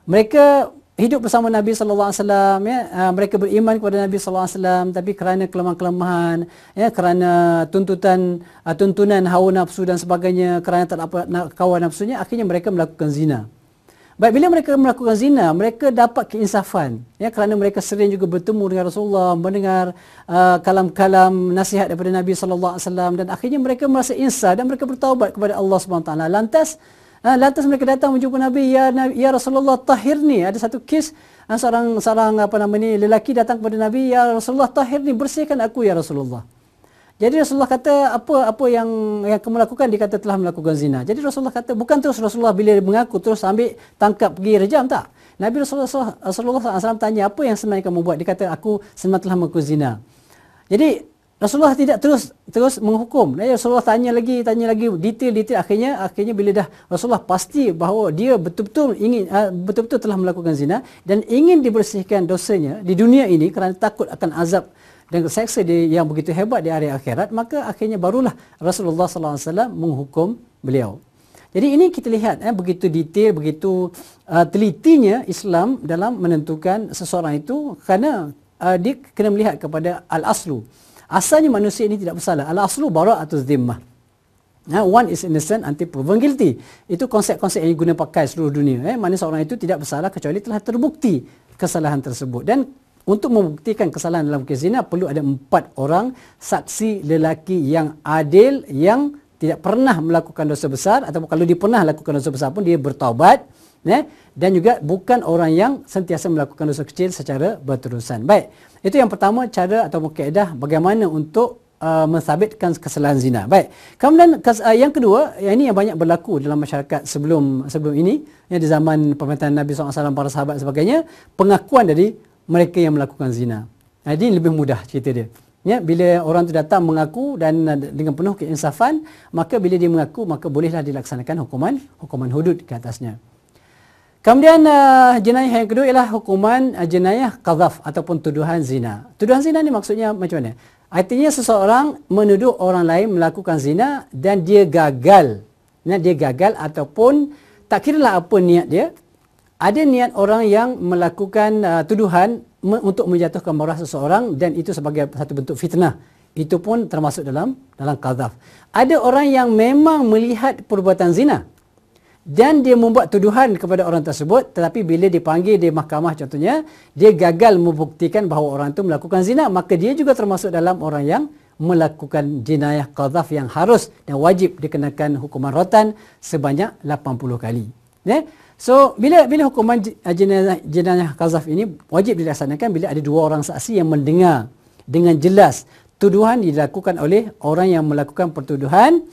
Mereka hidup bersama Nabi sallallahu alaihi wasallam ya uh, mereka beriman kepada Nabi sallallahu alaihi wasallam tapi kerana kelemahan-kelemahan ya kerana tuntutan uh, tuntunan hawa nafsu dan sebagainya kerana tak dapat nak kawan nafsunya akhirnya mereka melakukan zina. Baik bila mereka melakukan zina mereka dapat keinsafan ya kerana mereka sering juga bertemu dengan Rasulullah mendengar uh, kalam-kalam nasihat daripada Nabi sallallahu alaihi wasallam dan akhirnya mereka merasa insaf dan mereka bertaubat kepada Allah Subhanahu taala lantas Ha, lantas mereka datang menjumpa Nabi, ya, ya Rasulullah tahir ni. Ada satu kes ha, seorang seorang apa nama ni lelaki datang kepada Nabi, ya Rasulullah tahir ni bersihkan aku ya Rasulullah. Jadi Rasulullah kata apa apa yang yang kamu lakukan dia kata telah melakukan zina. Jadi Rasulullah kata bukan terus Rasulullah bila mengaku terus ambil tangkap pergi rejam tak. Nabi Rasulullah Rasulullah SAW tanya apa yang sebenarnya kamu buat. Dia kata aku sebenarnya telah melakukan zina. Jadi Rasulullah tidak terus terus menghukum. Ya, Rasulullah tanya lagi, tanya lagi detail-detail akhirnya akhirnya bila dah Rasulullah pasti bahawa dia betul-betul ingin uh, betul-betul telah melakukan zina dan ingin dibersihkan dosanya di dunia ini kerana takut akan azab dan seksa dia yang begitu hebat di hari akhirat, maka akhirnya barulah Rasulullah wasallam menghukum beliau. Jadi ini kita lihat eh, begitu detail, begitu uh, telitinya Islam dalam menentukan seseorang itu kerana uh, dia kena melihat kepada al-aslu. Asalnya manusia ini tidak bersalah. Al-aslu bara'atu zimmah. Ha, one is innocent until proven guilty. Itu konsep-konsep yang guna pakai seluruh dunia. Eh. Mana seorang itu tidak bersalah kecuali telah terbukti kesalahan tersebut. Dan untuk membuktikan kesalahan dalam kes zina perlu ada empat orang saksi lelaki yang adil yang tidak pernah melakukan dosa besar ataupun kalau dia pernah melakukan dosa besar pun dia bertaubat eh? dan juga bukan orang yang sentiasa melakukan dosa kecil secara berterusan. Baik. Itu yang pertama cara atau kaedah bagaimana untuk uh, mensabitkan kesalahan zina. Baik. Kemudian uh, yang kedua, yang ini yang banyak berlaku dalam masyarakat sebelum sebelum ini, ya di zaman pemerintahan Nabi SAW para sahabat dan sebagainya, pengakuan dari mereka yang melakukan zina. Jadi lebih mudah cerita dia. Ya, bila orang itu datang mengaku dan uh, dengan penuh keinsafan, maka bila dia mengaku, maka bolehlah dilaksanakan hukuman hukuman hudud ke atasnya. Kemudian uh, jenayah yang kedua ialah hukuman uh, jenayah qadhaf ataupun tuduhan zina. Tuduhan zina ni maksudnya macam mana? Artinya seseorang menuduh orang lain melakukan zina dan dia gagal. Nah, dia gagal ataupun tak kira lah apa niat dia. Ada niat orang yang melakukan uh, tuduhan me- untuk menjatuhkan marah seseorang dan itu sebagai satu bentuk fitnah. Itu pun termasuk dalam dalam qadhaf. Ada orang yang memang melihat perbuatan zina dan dia membuat tuduhan kepada orang tersebut tetapi bila dipanggil di mahkamah contohnya dia gagal membuktikan bahawa orang itu melakukan zina maka dia juga termasuk dalam orang yang melakukan jenayah qadhaf yang harus dan wajib dikenakan hukuman rotan sebanyak 80 kali. Ya? So bila bila hukuman jenayah jenayah qadhaf ini wajib dilaksanakan bila ada dua orang saksi yang mendengar dengan jelas tuduhan dilakukan oleh orang yang melakukan pertuduhan.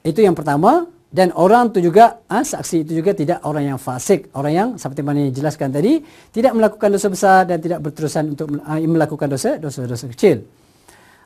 Itu yang pertama dan orang tu juga ha, saksi itu juga tidak orang yang fasik. Orang yang seperti mana yang jelaskan tadi tidak melakukan dosa besar dan tidak berterusan untuk ha, melakukan dosa dosa-dosa kecil.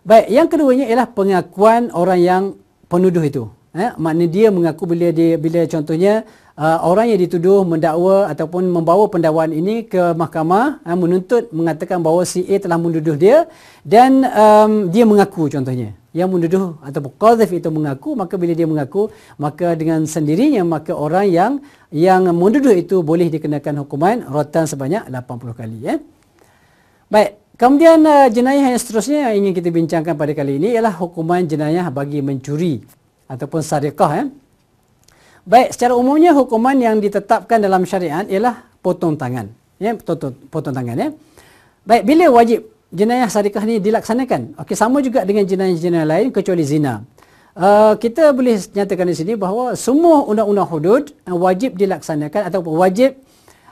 Baik yang keduanya ialah pengakuan orang yang penuduh itu. Eh, maknanya dia mengaku bila dia bila contohnya uh, orang yang dituduh mendakwa ataupun membawa pendakwaan ini ke mahkamah uh, menuntut mengatakan bahawa si A telah menuduh dia dan um, dia mengaku contohnya yang menuduh atau qadhif itu mengaku maka bila dia mengaku maka dengan sendirinya maka orang yang yang menuduh itu boleh dikenakan hukuman rotan sebanyak 80 kali ya. Baik, kemudian uh, jenayah yang seterusnya yang ingin kita bincangkan pada kali ini ialah hukuman jenayah bagi mencuri ataupun sarikah ya. Baik, secara umumnya hukuman yang ditetapkan dalam syariat ialah potong tangan. Ya, potong, potong tangan ya. Baik, bila wajib jenayah sarikah ni dilaksanakan. Okey sama juga dengan jenayah-jenayah lain kecuali zina. Uh, kita boleh nyatakan di sini bahawa semua undang-undang hudud uh, wajib dilaksanakan atau wajib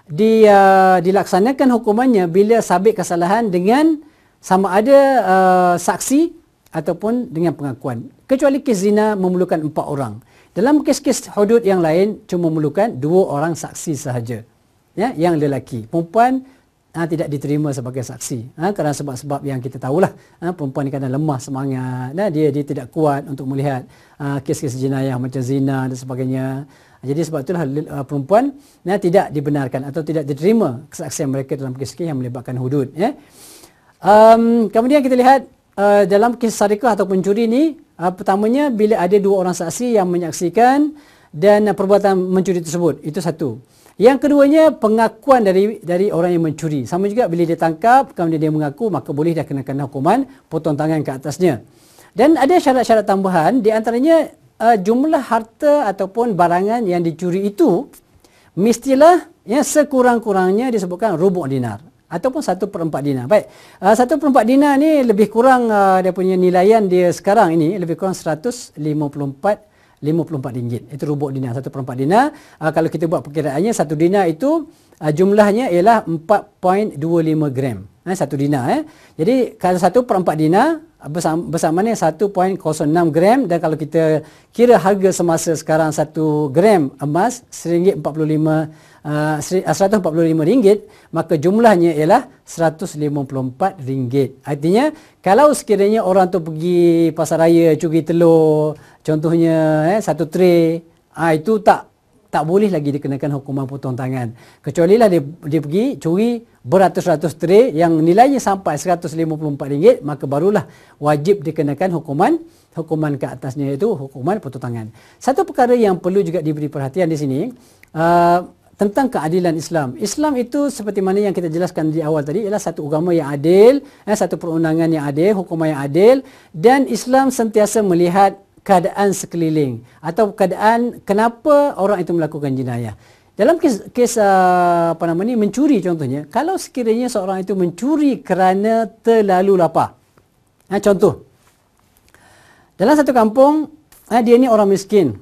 di, uh, dilaksanakan hukumannya bila sabit kesalahan dengan sama ada uh, saksi ataupun dengan pengakuan. Kecuali kes zina memerlukan empat orang. Dalam kes-kes hudud yang lain cuma memerlukan dua orang saksi sahaja. Ya, yang lelaki. Perempuan ha, tidak diterima sebagai saksi. Ha, kerana sebab-sebab yang kita tahulah. Ha, perempuan ni kadang lemah semangat. Ha, dia dia tidak kuat untuk melihat ha, kes-kes jenayah macam zina dan sebagainya. Jadi sebab itulah uh, perempuan nah, tidak dibenarkan atau tidak diterima kesaksian mereka dalam kes-kes yang melibatkan hudud ya. Um, kemudian kita lihat uh, dalam kes sarikah atau pencuri ni uh, pertamanya bila ada dua orang saksi yang menyaksikan dan uh, perbuatan mencuri tersebut. Itu satu yang keduanya pengakuan dari dari orang yang mencuri. Sama juga bila dia tangkap kemudian dia mengaku maka boleh dia kenakan hukuman potong tangan ke atasnya. Dan ada syarat-syarat tambahan di antaranya uh, jumlah harta ataupun barangan yang dicuri itu mestilah yang sekurang-kurangnya disebutkan rubuk dinar ataupun satu per empat dinar. Baik, uh, satu per empat dinar ni lebih kurang uh, dia punya nilaian dia sekarang ini lebih kurang 154 54 ringgit. Itu rubuk dinar, satu per empat dinar. Uh, kalau kita buat perkiraannya, satu dinar itu uh, jumlahnya ialah 4.25 gram. Eh, satu dinar. Eh. Jadi, kalau satu per empat dinar, bersama ni 1.06 gram dan kalau kita kira harga semasa sekarang 1 gram emas RM1.45 uh, RM145 maka jumlahnya ialah RM154 artinya kalau sekiranya orang tu pergi pasar raya curi telur contohnya eh, satu tray ah, itu tak tak boleh lagi dikenakan hukuman potong tangan. Kecuali lah dia, dia pergi curi beratus-ratus tray yang nilainya sampai RM154, maka barulah wajib dikenakan hukuman hukuman ke atasnya itu hukuman potong tangan. Satu perkara yang perlu juga diberi perhatian di sini, uh, tentang keadilan Islam. Islam itu seperti mana yang kita jelaskan di awal tadi ialah satu agama yang adil, eh, satu perundangan yang adil, hukuman yang adil dan Islam sentiasa melihat keadaan sekeliling atau keadaan kenapa orang itu melakukan jenayah. Dalam kes, kes uh, apa nama ni mencuri contohnya, kalau sekiranya seorang itu mencuri kerana terlalu lapar. Ha, contoh. Dalam satu kampung, ha, dia ni orang miskin.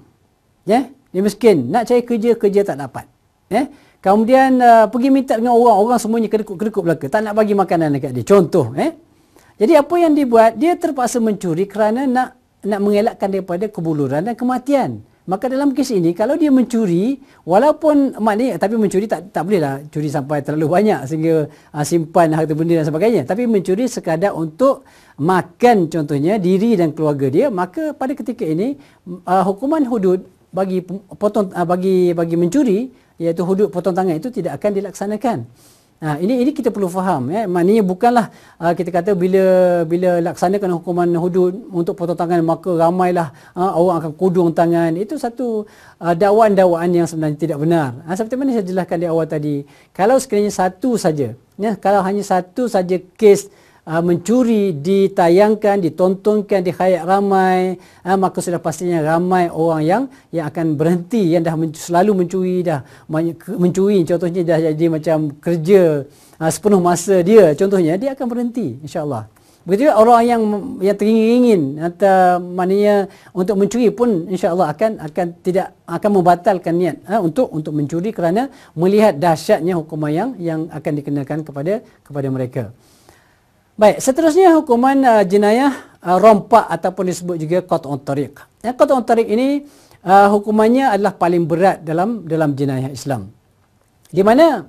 Ya, yeah? dia miskin, nak cari kerja kerja tak dapat. Yeah? Kemudian uh, pergi minta dengan orang, orang semuanya kedekut-kedekut belaka, tak nak bagi makanan dekat dia. Contoh, eh. Jadi apa yang dibuat? Dia terpaksa mencuri kerana nak nak mengelakkan daripada kebuluran dan kematian. Maka dalam kes ini kalau dia mencuri walaupun maknanya tapi mencuri tak tak bolehlah curi sampai terlalu banyak sehingga uh, simpan harta benda dan sebagainya tapi mencuri sekadar untuk makan contohnya diri dan keluarga dia maka pada ketika ini uh, hukuman hudud bagi potong uh, bagi bagi mencuri iaitu hudud potong tangan itu tidak akan dilaksanakan. Ha, ini ini kita perlu faham ya. Maknanya bukanlah uh, kita kata bila bila laksanakan hukuman hudud untuk potong tangan maka ramailah uh, orang akan kudung tangan. Itu satu uh, dakwaan-dakwaan yang sebenarnya tidak benar. Ha, seperti mana saya jelaskan di awal tadi. Kalau sekiranya satu saja ya, kalau hanya satu saja kes uh, mencuri ditayangkan, ditontonkan di khayat ramai, uh, maka sudah pastinya ramai orang yang yang akan berhenti yang dah men- selalu mencuri dah mencuri contohnya dah jadi macam kerja uh, sepenuh masa dia contohnya dia akan berhenti insya-Allah. Begitu juga orang yang yang teringin atau maknanya untuk mencuri pun insya-Allah akan akan tidak akan membatalkan niat ha, untuk untuk mencuri kerana melihat dahsyatnya hukuman yang yang akan dikenakan kepada kepada mereka. Baik, seterusnya hukuman uh, jenayah uh, rompak ataupun disebut juga qat' tariq. Ya, qat' tariq ini uh, hukumannya adalah paling berat dalam dalam jenayah Islam. Di mana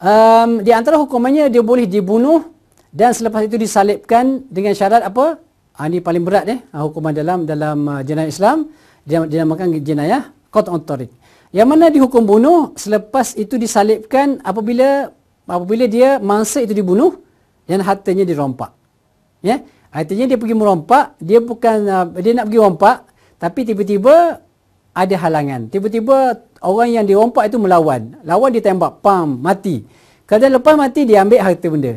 um, di antara hukumannya dia boleh dibunuh dan selepas itu disalibkan dengan syarat apa? Ha, ini paling berat eh hukuman dalam dalam uh, jenayah Islam dinamakan jenayah qat' tariq. Yang mana dihukum bunuh selepas itu disalibkan apabila apabila dia mangsa itu dibunuh dan hartanya dirompak. Ya? Artinya dia pergi merompak, dia bukan uh, dia nak pergi rompak, tapi tiba-tiba ada halangan. Tiba-tiba orang yang dirompak itu melawan. Lawan ditembak, pam, mati. Kalau lepas mati dia ambil harta benda.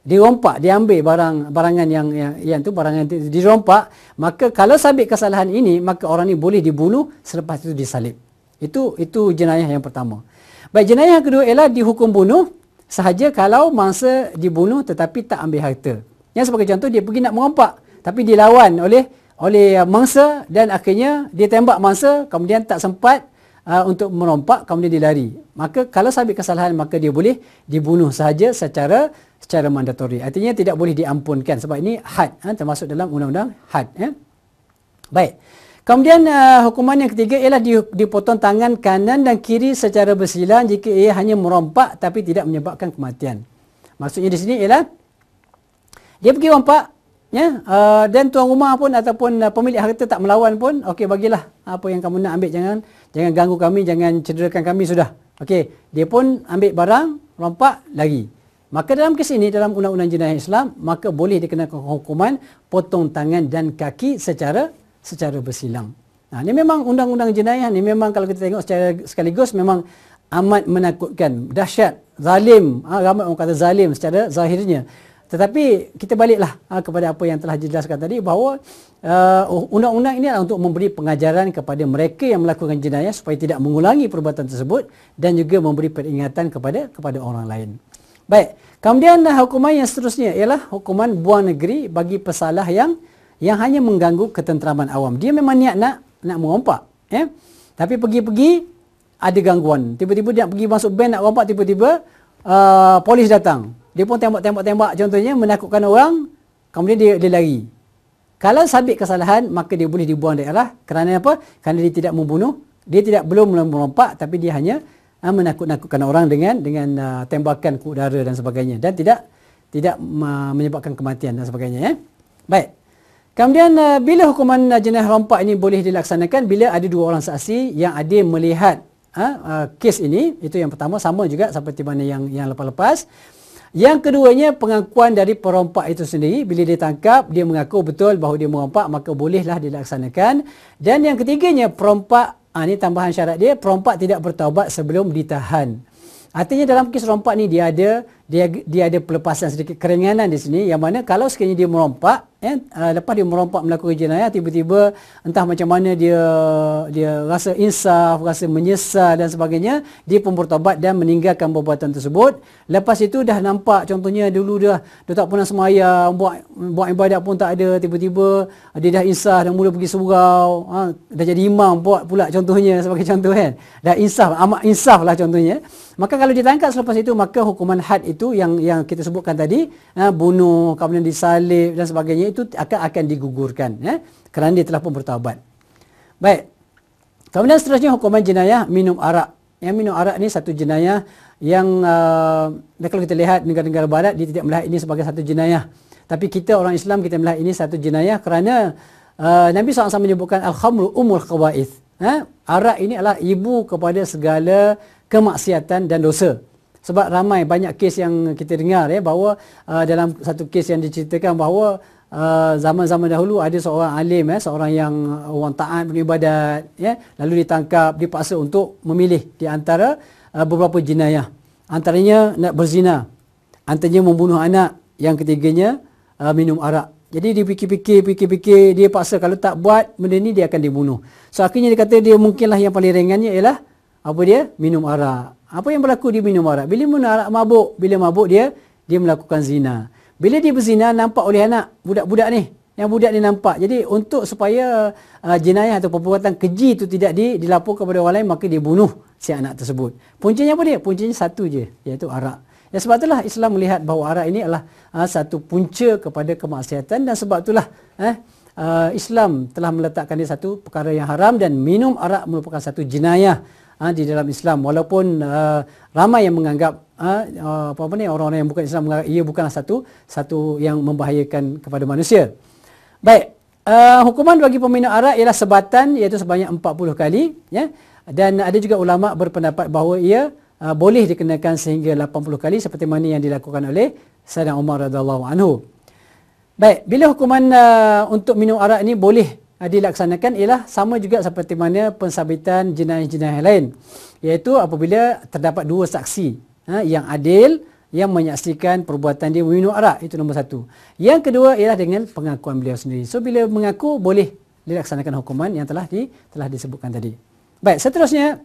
Dirompak, dia ambil barang barangan yang yang, yang tu barangan itu dirompak, maka kalau sabit kesalahan ini, maka orang ini boleh dibunuh selepas itu disalib. Itu itu jenayah yang pertama. Baik, jenayah yang kedua ialah dihukum bunuh sahaja kalau mangsa dibunuh tetapi tak ambil harta. Yang sebagai contoh dia pergi nak merompak tapi dilawan oleh oleh mangsa dan akhirnya dia tembak mangsa kemudian tak sempat uh, untuk merompak kemudian dia lari. Maka kalau sabit kesalahan maka dia boleh dibunuh sahaja secara secara mandatori. Artinya tidak boleh diampunkan sebab ini had ha, termasuk dalam undang-undang had ya. Baik. Kemudian uh, hukuman yang ketiga ialah dipotong tangan kanan dan kiri secara bersilang jika ia hanya merompak tapi tidak menyebabkan kematian. Maksudnya di sini ialah dia pergi rompak ya uh, dan tuan rumah pun ataupun uh, pemilik harta tak melawan pun okey bagilah apa yang kamu nak ambil. Jangan jangan ganggu kami jangan cederakan kami sudah. Okey dia pun ambil barang rompak lagi. Maka dalam kes ini dalam undang-undang jenayah Islam maka boleh dikenakan hukuman potong tangan dan kaki secara secara bersilang. Nah ini memang undang-undang jenayah ni memang kalau kita tengok secara sekaligus memang amat menakutkan. Dahsyat zalim. Ha, ramai orang kata zalim secara zahirnya. Tetapi kita baliklah ha, kepada apa yang telah dijelaskan tadi bahawa uh, undang-undang ini adalah untuk memberi pengajaran kepada mereka yang melakukan jenayah supaya tidak mengulangi perbuatan tersebut dan juga memberi peringatan kepada kepada orang lain. Baik, kemudian hukuman yang seterusnya ialah hukuman buang negeri bagi pesalah yang yang hanya mengganggu ketenteraman awam. Dia memang niat nak nak merompak, ya. Tapi pergi-pergi ada gangguan. Tiba-tiba dia nak pergi masuk band nak rompak tiba-tiba uh, polis datang. Dia pun tembak-tembak-tembak contohnya menakutkan orang, kemudian dia, dia lari. Kalau sabit kesalahan, maka dia boleh dibuang daerah. Kerana apa? Kerana dia tidak membunuh. Dia tidak belum merompak tapi dia hanya uh, menakut-nakutkan orang dengan dengan uh, tembakan ke udara dan sebagainya. Dan tidak tidak uh, menyebabkan kematian dan sebagainya. Ya? Baik. Kemudian uh, bila hukuman jenayah rompak ini boleh dilaksanakan? Bila ada dua orang saksi yang ada melihat uh, uh, kes ini. Itu yang pertama. Sama juga seperti mana yang, yang lepas-lepas. Yang keduanya pengakuan dari perompak itu sendiri bila dia tangkap dia mengaku betul bahawa dia merompak maka bolehlah dilaksanakan dan yang ketiganya perompak ah ini tambahan syarat dia perompak tidak bertaubat sebelum ditahan. Artinya dalam kes rompak ni dia ada dia dia ada pelepasan sedikit keringanan di sini. Yang mana kalau sekiranya dia merompak ya uh, lepas dia merompak melakukan jenayah tiba-tiba entah macam mana dia dia rasa insaf rasa menyesal dan sebagainya dia pun bertobat dan meninggalkan perbuatan tersebut. Lepas itu dah nampak contohnya dulu dia dia tak pernah semayang buat buat ibadat pun tak ada tiba-tiba dia dah insaf dan mula pergi surau ha, dah jadi imam buat pula contohnya sebagai contoh kan. Dah insaf amat insaf lah contohnya. Maka kalau ditangkap selepas itu maka hukuman had itu itu yang yang kita sebutkan tadi ha, bunuh kemudian disalib dan sebagainya itu akan akan digugurkan ya kerana dia telah pun bertaubat. Baik. Kemudian seterusnya hukuman jenayah minum arak. Yang minum arak ni satu jenayah yang uh, kalau kita lihat negara-negara barat dia tidak melihat ini sebagai satu jenayah. Tapi kita orang Islam kita melihat ini satu jenayah kerana uh, Nabi SAW menyebutkan al-khamru umul khawaith. Ha? Arak ini adalah ibu kepada segala kemaksiatan dan dosa. Sebab ramai banyak kes yang kita dengar ya bahawa uh, dalam satu kes yang diceritakan bahawa uh, zaman-zaman dahulu ada seorang alim ya seorang yang orang taat beribadat ya lalu ditangkap dipaksa untuk memilih di antara uh, beberapa jenayah. Antaranya nak berzina, antaranya membunuh anak, yang ketiganya uh, minum arak. Jadi dia fikir-fikir, fikir-fikir, dia paksa kalau tak buat benda ni dia akan dibunuh. So akhirnya dia kata dia mungkinlah yang paling ringannya ialah apa dia? Minum arak. Apa yang berlaku dia minum arak? Bila minum arak mabuk, bila mabuk dia dia melakukan zina. Bila dia berzina nampak oleh anak budak-budak ni. Yang budak ni nampak. Jadi untuk supaya uh, jenayah atau perbuatan keji itu tidak di, dilaporkan kepada orang lain maka dia bunuh si anak tersebut. Puncanya apa dia? Puncanya satu je iaitu arak. Ya sebab itulah Islam melihat bahawa arak ini adalah uh, satu punca kepada kemaksiatan dan sebab itulah eh, uh, Islam telah meletakkan dia satu perkara yang haram dan minum arak merupakan satu jenayah ha, di dalam Islam walaupun uh, ramai yang menganggap uh, apa apa ni orang-orang yang bukan Islam menganggap ia bukanlah satu satu yang membahayakan kepada manusia. Baik, uh, hukuman bagi peminum arak ialah sebatan iaitu sebanyak 40 kali ya. Dan ada juga ulama berpendapat bahawa ia uh, boleh dikenakan sehingga 80 kali seperti mana yang dilakukan oleh Sayyidina Umar radhiyallahu anhu. Baik, bila hukuman uh, untuk minum arak ini boleh dilaksanakan ialah sama juga seperti mana pensabitan jenayah-jenayah lain. Iaitu apabila terdapat dua saksi uh, yang adil yang menyaksikan perbuatan dia meminum arak itu nombor satu. Yang kedua ialah dengan pengakuan beliau sendiri. So bila mengaku boleh dilaksanakan hukuman yang telah di, telah disebutkan tadi. Baik seterusnya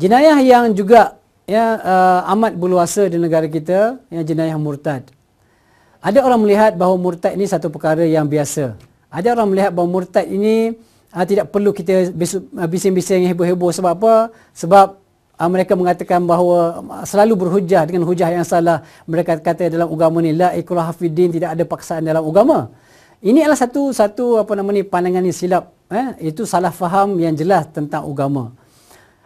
jenayah yang juga ya uh, amat berluasa di negara kita yang jenayah murtad. Ada orang melihat bahawa murtad ini satu perkara yang biasa ada orang melihat bahawa murtad ini uh, tidak perlu kita ah, bising-bising heboh-heboh sebab apa? Sebab uh, mereka mengatakan bahawa selalu berhujah dengan hujah yang salah. Mereka kata dalam agama ni la ikrah fiddin tidak ada paksaan dalam agama. Ini adalah satu satu apa nama ni pandangan yang silap eh itu salah faham yang jelas tentang agama.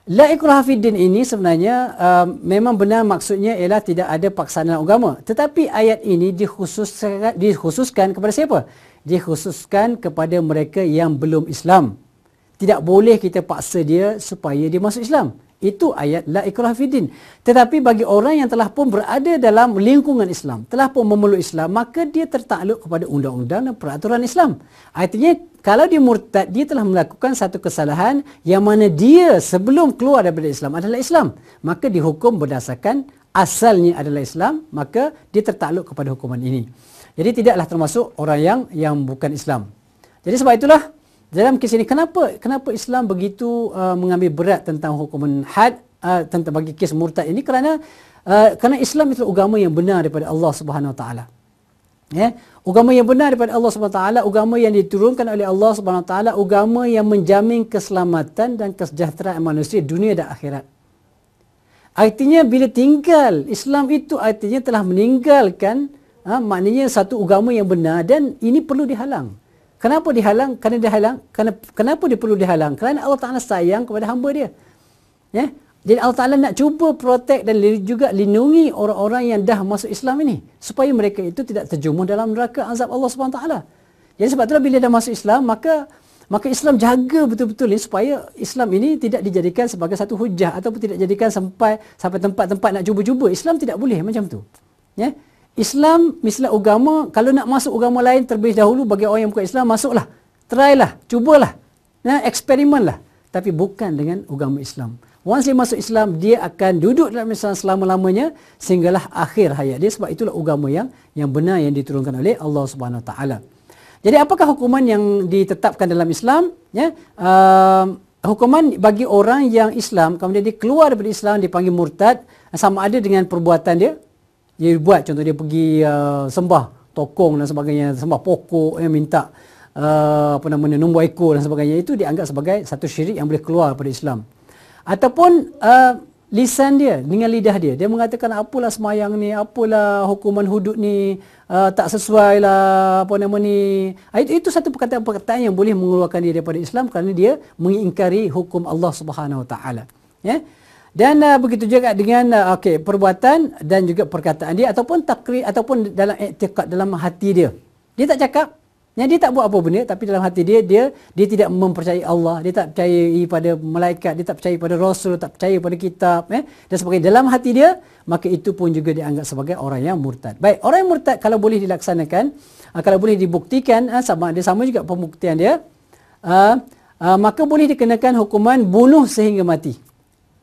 La ikrah fiddin ini sebenarnya uh, memang benar maksudnya ialah tidak ada paksaan agama. Tetapi ayat ini dikhususkan, dikhususkan kepada siapa? Dikhususkan kepada mereka yang belum Islam. Tidak boleh kita paksa dia supaya dia masuk Islam. Itu ayat la ikrah fiddin. Tetapi bagi orang yang telah pun berada dalam lingkungan Islam, telah pun memeluk Islam, maka dia tertakluk kepada undang-undang dan peraturan Islam. Artinya kalau dia murtad, dia telah melakukan satu kesalahan yang mana dia sebelum keluar daripada Islam adalah Islam. Maka dihukum berdasarkan asalnya adalah Islam, maka dia tertakluk kepada hukuman ini. Jadi tidaklah termasuk orang yang yang bukan Islam. Jadi sebab itulah dalam kes ini kenapa kenapa Islam begitu uh, mengambil berat tentang hukuman had uh, tentang bagi kes murtad ini kerana uh, kerana Islam itu agama yang benar daripada Allah Subhanahu Wa Taala. Ya, agama yang benar daripada Allah Subhanahu taala, agama yang diturunkan oleh Allah Subhanahu taala, agama yang menjamin keselamatan dan kesejahteraan manusia dunia dan akhirat. Artinya bila tinggal Islam itu artinya telah meninggalkan ha, maknanya satu agama yang benar dan ini perlu dihalang. Kenapa dihalang? Kerana dihalang. Kenapa, kenapa dia perlu dihalang? Kerana Allah Taala sayang kepada hamba dia. Ya? Jadi Allah Ta'ala nak cuba protect dan juga lindungi orang-orang yang dah masuk Islam ini. Supaya mereka itu tidak terjemuh dalam neraka azab Allah SWT. Jadi sebab itulah bila dah masuk Islam, maka maka Islam jaga betul-betul ini supaya Islam ini tidak dijadikan sebagai satu hujah ataupun tidak dijadikan sampai sampai tempat-tempat nak cuba-cuba. Islam tidak boleh macam tu. Ya? Islam misalnya agama, kalau nak masuk agama lain terlebih dahulu bagi orang yang bukan Islam, masuklah. Try lah, cubalah. Nah, eksperimen lah. Tapi bukan dengan agama Islam. Once dia masuk Islam, dia akan duduk dalam Islam selama-lamanya sehinggalah akhir hayat dia sebab itulah agama yang yang benar yang diturunkan oleh Allah Subhanahu Wa Taala. Jadi apakah hukuman yang ditetapkan dalam Islam? Ya, uh, hukuman bagi orang yang Islam kemudian dia keluar daripada Islam dipanggil murtad sama ada dengan perbuatan dia. Dia buat contoh dia pergi uh, sembah tokong dan sebagainya, sembah pokok yang minta uh, apa namanya nombor ekor dan sebagainya itu dianggap sebagai satu syirik yang boleh keluar daripada Islam. Ataupun uh, lisan dia dengan lidah dia. Dia mengatakan apalah semayang ni apalah hukuman hudud ni uh, tak sesuai lah apa nama ni. Ah, itu, itu satu perkataan-perkataan yang boleh mengeluarkan dia daripada Islam kerana dia mengingkari hukum Allah Subhanahu Wa Taala. Ya dan uh, begitu juga dengan uh, okey perbuatan dan juga perkataan dia ataupun takrir ataupun dalam i'tiqad dalam hati dia dia tak cakap yang dia tak buat apa benda tapi dalam hati dia dia dia tidak mempercayai Allah, dia tak percaya pada malaikat, dia tak percaya pada rasul, tak percaya pada kitab eh dan sebagainya dalam hati dia maka itu pun juga dianggap sebagai orang yang murtad. Baik, orang yang murtad kalau boleh dilaksanakan, uh, kalau boleh dibuktikan uh, sama ada sama juga pembuktian dia uh, uh, maka boleh dikenakan hukuman bunuh sehingga mati.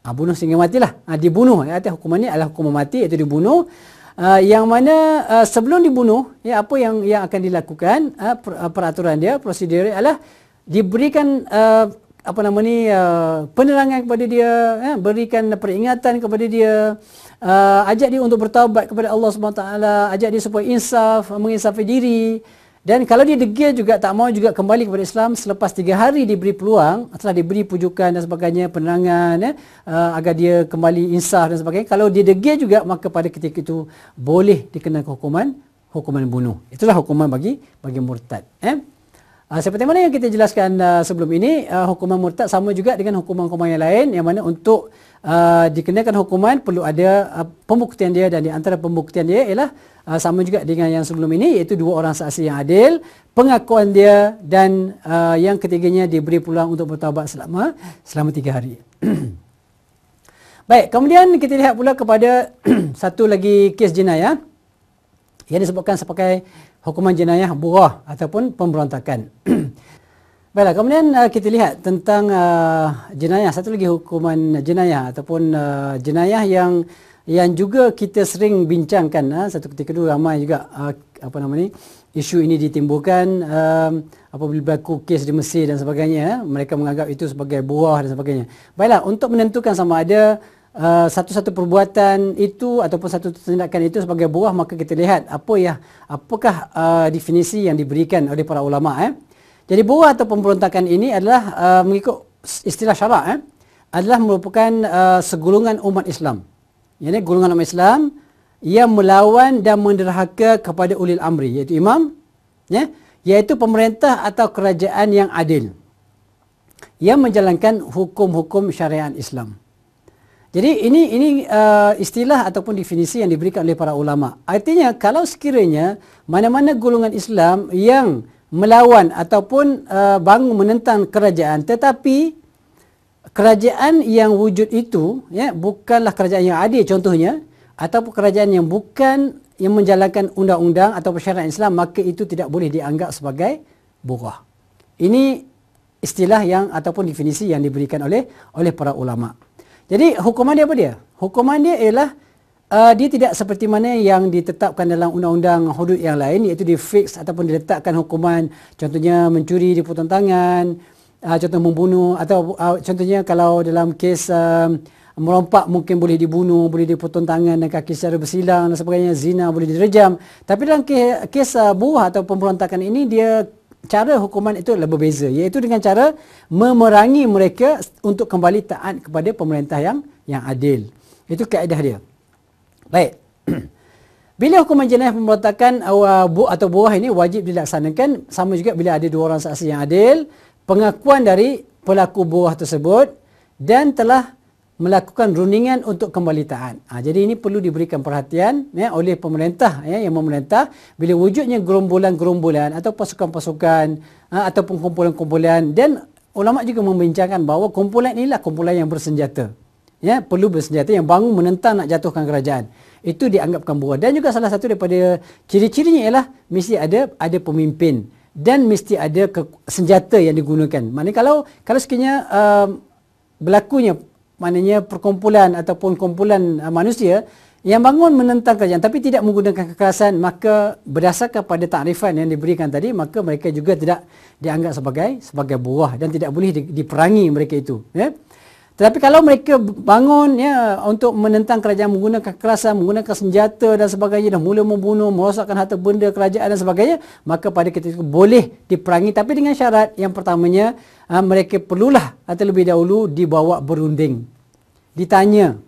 Uh, bunuh sehingga matilah. Uh, dibunuh. Ya, hukumannya adalah hukuman mati iaitu dibunuh uh, yang mana uh, sebelum dibunuh ya apa yang yang akan dilakukan uh, peraturan dia prosedur dia adalah diberikan uh, apa nama ni uh, penerangan kepada dia ya, berikan peringatan kepada dia uh, ajak dia untuk bertaubat kepada Allah Subhanahu taala ajak dia supaya insaf menginsafi diri dan kalau dia degil juga tak mau juga kembali kepada Islam selepas tiga hari diberi peluang, setelah diberi pujukan dan sebagainya, penerangan ya, uh, agar dia kembali insaf dan sebagainya. Kalau dia degil juga maka pada ketika itu boleh dikenakan hukuman hukuman bunuh. Itulah hukuman bagi bagi murtad. Eh? Uh, seperti mana yang kita jelaskan uh, sebelum ini, uh, hukuman murtad sama juga dengan hukuman-hukuman yang lain yang mana untuk uh, dikenakan hukuman perlu ada uh, pembuktian dia dan di antara pembuktian dia ialah uh, sama juga dengan yang sebelum ini iaitu dua orang saksi yang adil, pengakuan dia dan uh, yang ketiganya diberi peluang untuk bertaubat selama selama tiga hari. Baik, kemudian kita lihat pula kepada satu lagi kes jenayah yang disebutkan sebagai hukuman jenayah burah ataupun pemberontakan. Baiklah, kemudian uh, kita lihat tentang uh, jenayah. Satu lagi hukuman jenayah ataupun uh, jenayah yang yang juga kita sering bincangkan uh, satu ketika dulu ramai juga uh, apa nama ni isu ini ditimbulkan um, apabila berlaku kes di Mesir dan sebagainya uh, mereka menganggap itu sebagai buah dan sebagainya. Baiklah, untuk menentukan sama ada uh, satu-satu perbuatan itu ataupun satu tindakan itu sebagai buah maka kita lihat apa ya apakah uh, definisi yang diberikan oleh para ulama eh jadi buah atau pemberontakan ini adalah uh, mengikut istilah syarak eh adalah merupakan uh, segulungan umat Islam yakni golongan umat Islam yang melawan dan menderhaka kepada ulil amri iaitu imam ya iaitu pemerintah atau kerajaan yang adil yang menjalankan hukum-hukum syariat Islam. Jadi ini ini uh, istilah ataupun definisi yang diberikan oleh para ulama. Artinya kalau sekiranya mana-mana golongan Islam yang melawan ataupun uh, bangun menentang kerajaan tetapi kerajaan yang wujud itu ya bukanlah kerajaan yang adil contohnya ataupun kerajaan yang bukan yang menjalankan undang-undang atau syariat Islam maka itu tidak boleh dianggap sebagai buruh. Ini istilah yang ataupun definisi yang diberikan oleh oleh para ulama. Jadi hukuman dia apa dia? Hukuman dia ialah uh, dia tidak seperti mana yang ditetapkan dalam undang-undang hudud yang lain iaitu di fix ataupun diletakkan hukuman contohnya mencuri dipotong tangan, uh, contoh membunuh atau uh, contohnya kalau dalam kes uh, merompak mungkin boleh dibunuh, boleh dipotong tangan dan kaki secara bersilang dan sebagainya, zina boleh direjam. Tapi dalam kes, kes uh, buah atau pemberontakan ini dia cara hukuman itu lebih berbeza iaitu dengan cara memerangi mereka untuk kembali taat kepada pemerintah yang yang adil. Itu kaedah dia. Baik. Bila hukuman jenayah pemberontakan uh, bu atau buah ini wajib dilaksanakan sama juga bila ada dua orang saksi yang adil, pengakuan dari pelaku buah tersebut dan telah melakukan rundingan untuk kembali taat. Ha, jadi ini perlu diberikan perhatian ya, oleh pemerintah ya, yang memerintah bila wujudnya gerombolan-gerombolan atau pasukan-pasukan ha, ataupun kumpulan-kumpulan dan ulama juga membincangkan bahawa kumpulan inilah kumpulan yang bersenjata. Ya, perlu bersenjata yang bangun menentang nak jatuhkan kerajaan. Itu dianggapkan buah. Dan juga salah satu daripada ciri-cirinya ialah mesti ada ada pemimpin dan mesti ada ke, senjata yang digunakan. Maknanya kalau kalau sekiranya uh, berlakunya maknanya perkumpulan ataupun kumpulan uh, manusia yang bangun menentang kerajaan tapi tidak menggunakan kekerasan maka berdasarkan pada takrifan yang diberikan tadi maka mereka juga tidak dianggap sebagai sebagai buah dan tidak boleh diperangi mereka itu ya tetapi kalau mereka bangun ya untuk menentang kerajaan menggunakan kekerasan menggunakan senjata dan sebagainya dan mula membunuh merosakkan harta benda kerajaan dan sebagainya maka pada ketika itu boleh diperangi. Tapi dengan syarat yang pertamanya uh, mereka perlulah terlebih dahulu dibawa berunding. Ditanya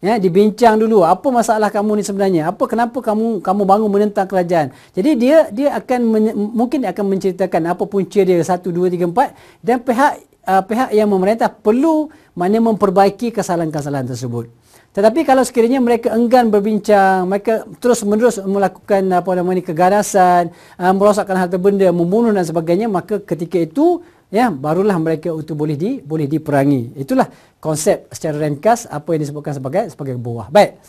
ya dibincang dulu apa masalah kamu ni sebenarnya? Apa kenapa kamu kamu bangun menentang kerajaan? Jadi dia dia akan men, mungkin akan menceritakan apa punca dia 1 2 3 4 dan pihak uh, pihak yang memerintah perlu mana memperbaiki kesalahan-kesalahan tersebut. Tetapi kalau sekiranya mereka enggan berbincang, mereka terus menerus melakukan apa namanya keganasan, uh, merosakkan harta benda, membunuh dan sebagainya, maka ketika itu ya barulah mereka itu boleh di boleh diperangi. Itulah konsep secara ringkas apa yang disebutkan sebagai sebagai buah. Baik.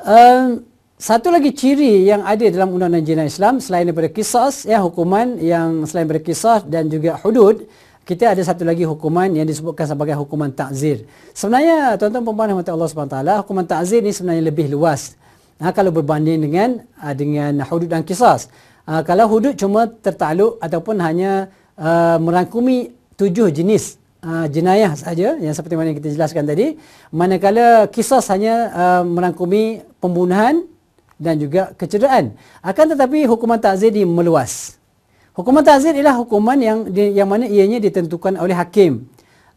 Um, satu lagi ciri yang ada dalam undang-undang jenayah Islam selain daripada kisah ya hukuman yang selain daripada kisah dan juga hudud kita ada satu lagi hukuman yang disebutkan sebagai hukuman takzir. Sebenarnya tuan-tuan puan-puan rahmat Allah Subhanahu taala hukuman takzir ni sebenarnya lebih luas. Ha, kalau berbanding dengan ha, dengan hudud dan kisah. Ha, kalau hudud cuma tertakluk ataupun hanya uh, merangkumi tujuh jenis uh, jenayah saja yang seperti mana kita jelaskan tadi manakala kisah hanya uh, merangkumi pembunuhan dan juga kecederaan akan tetapi hukuman takzir ini meluas hukuman takzir ialah hukuman yang yang mana ianya ditentukan oleh hakim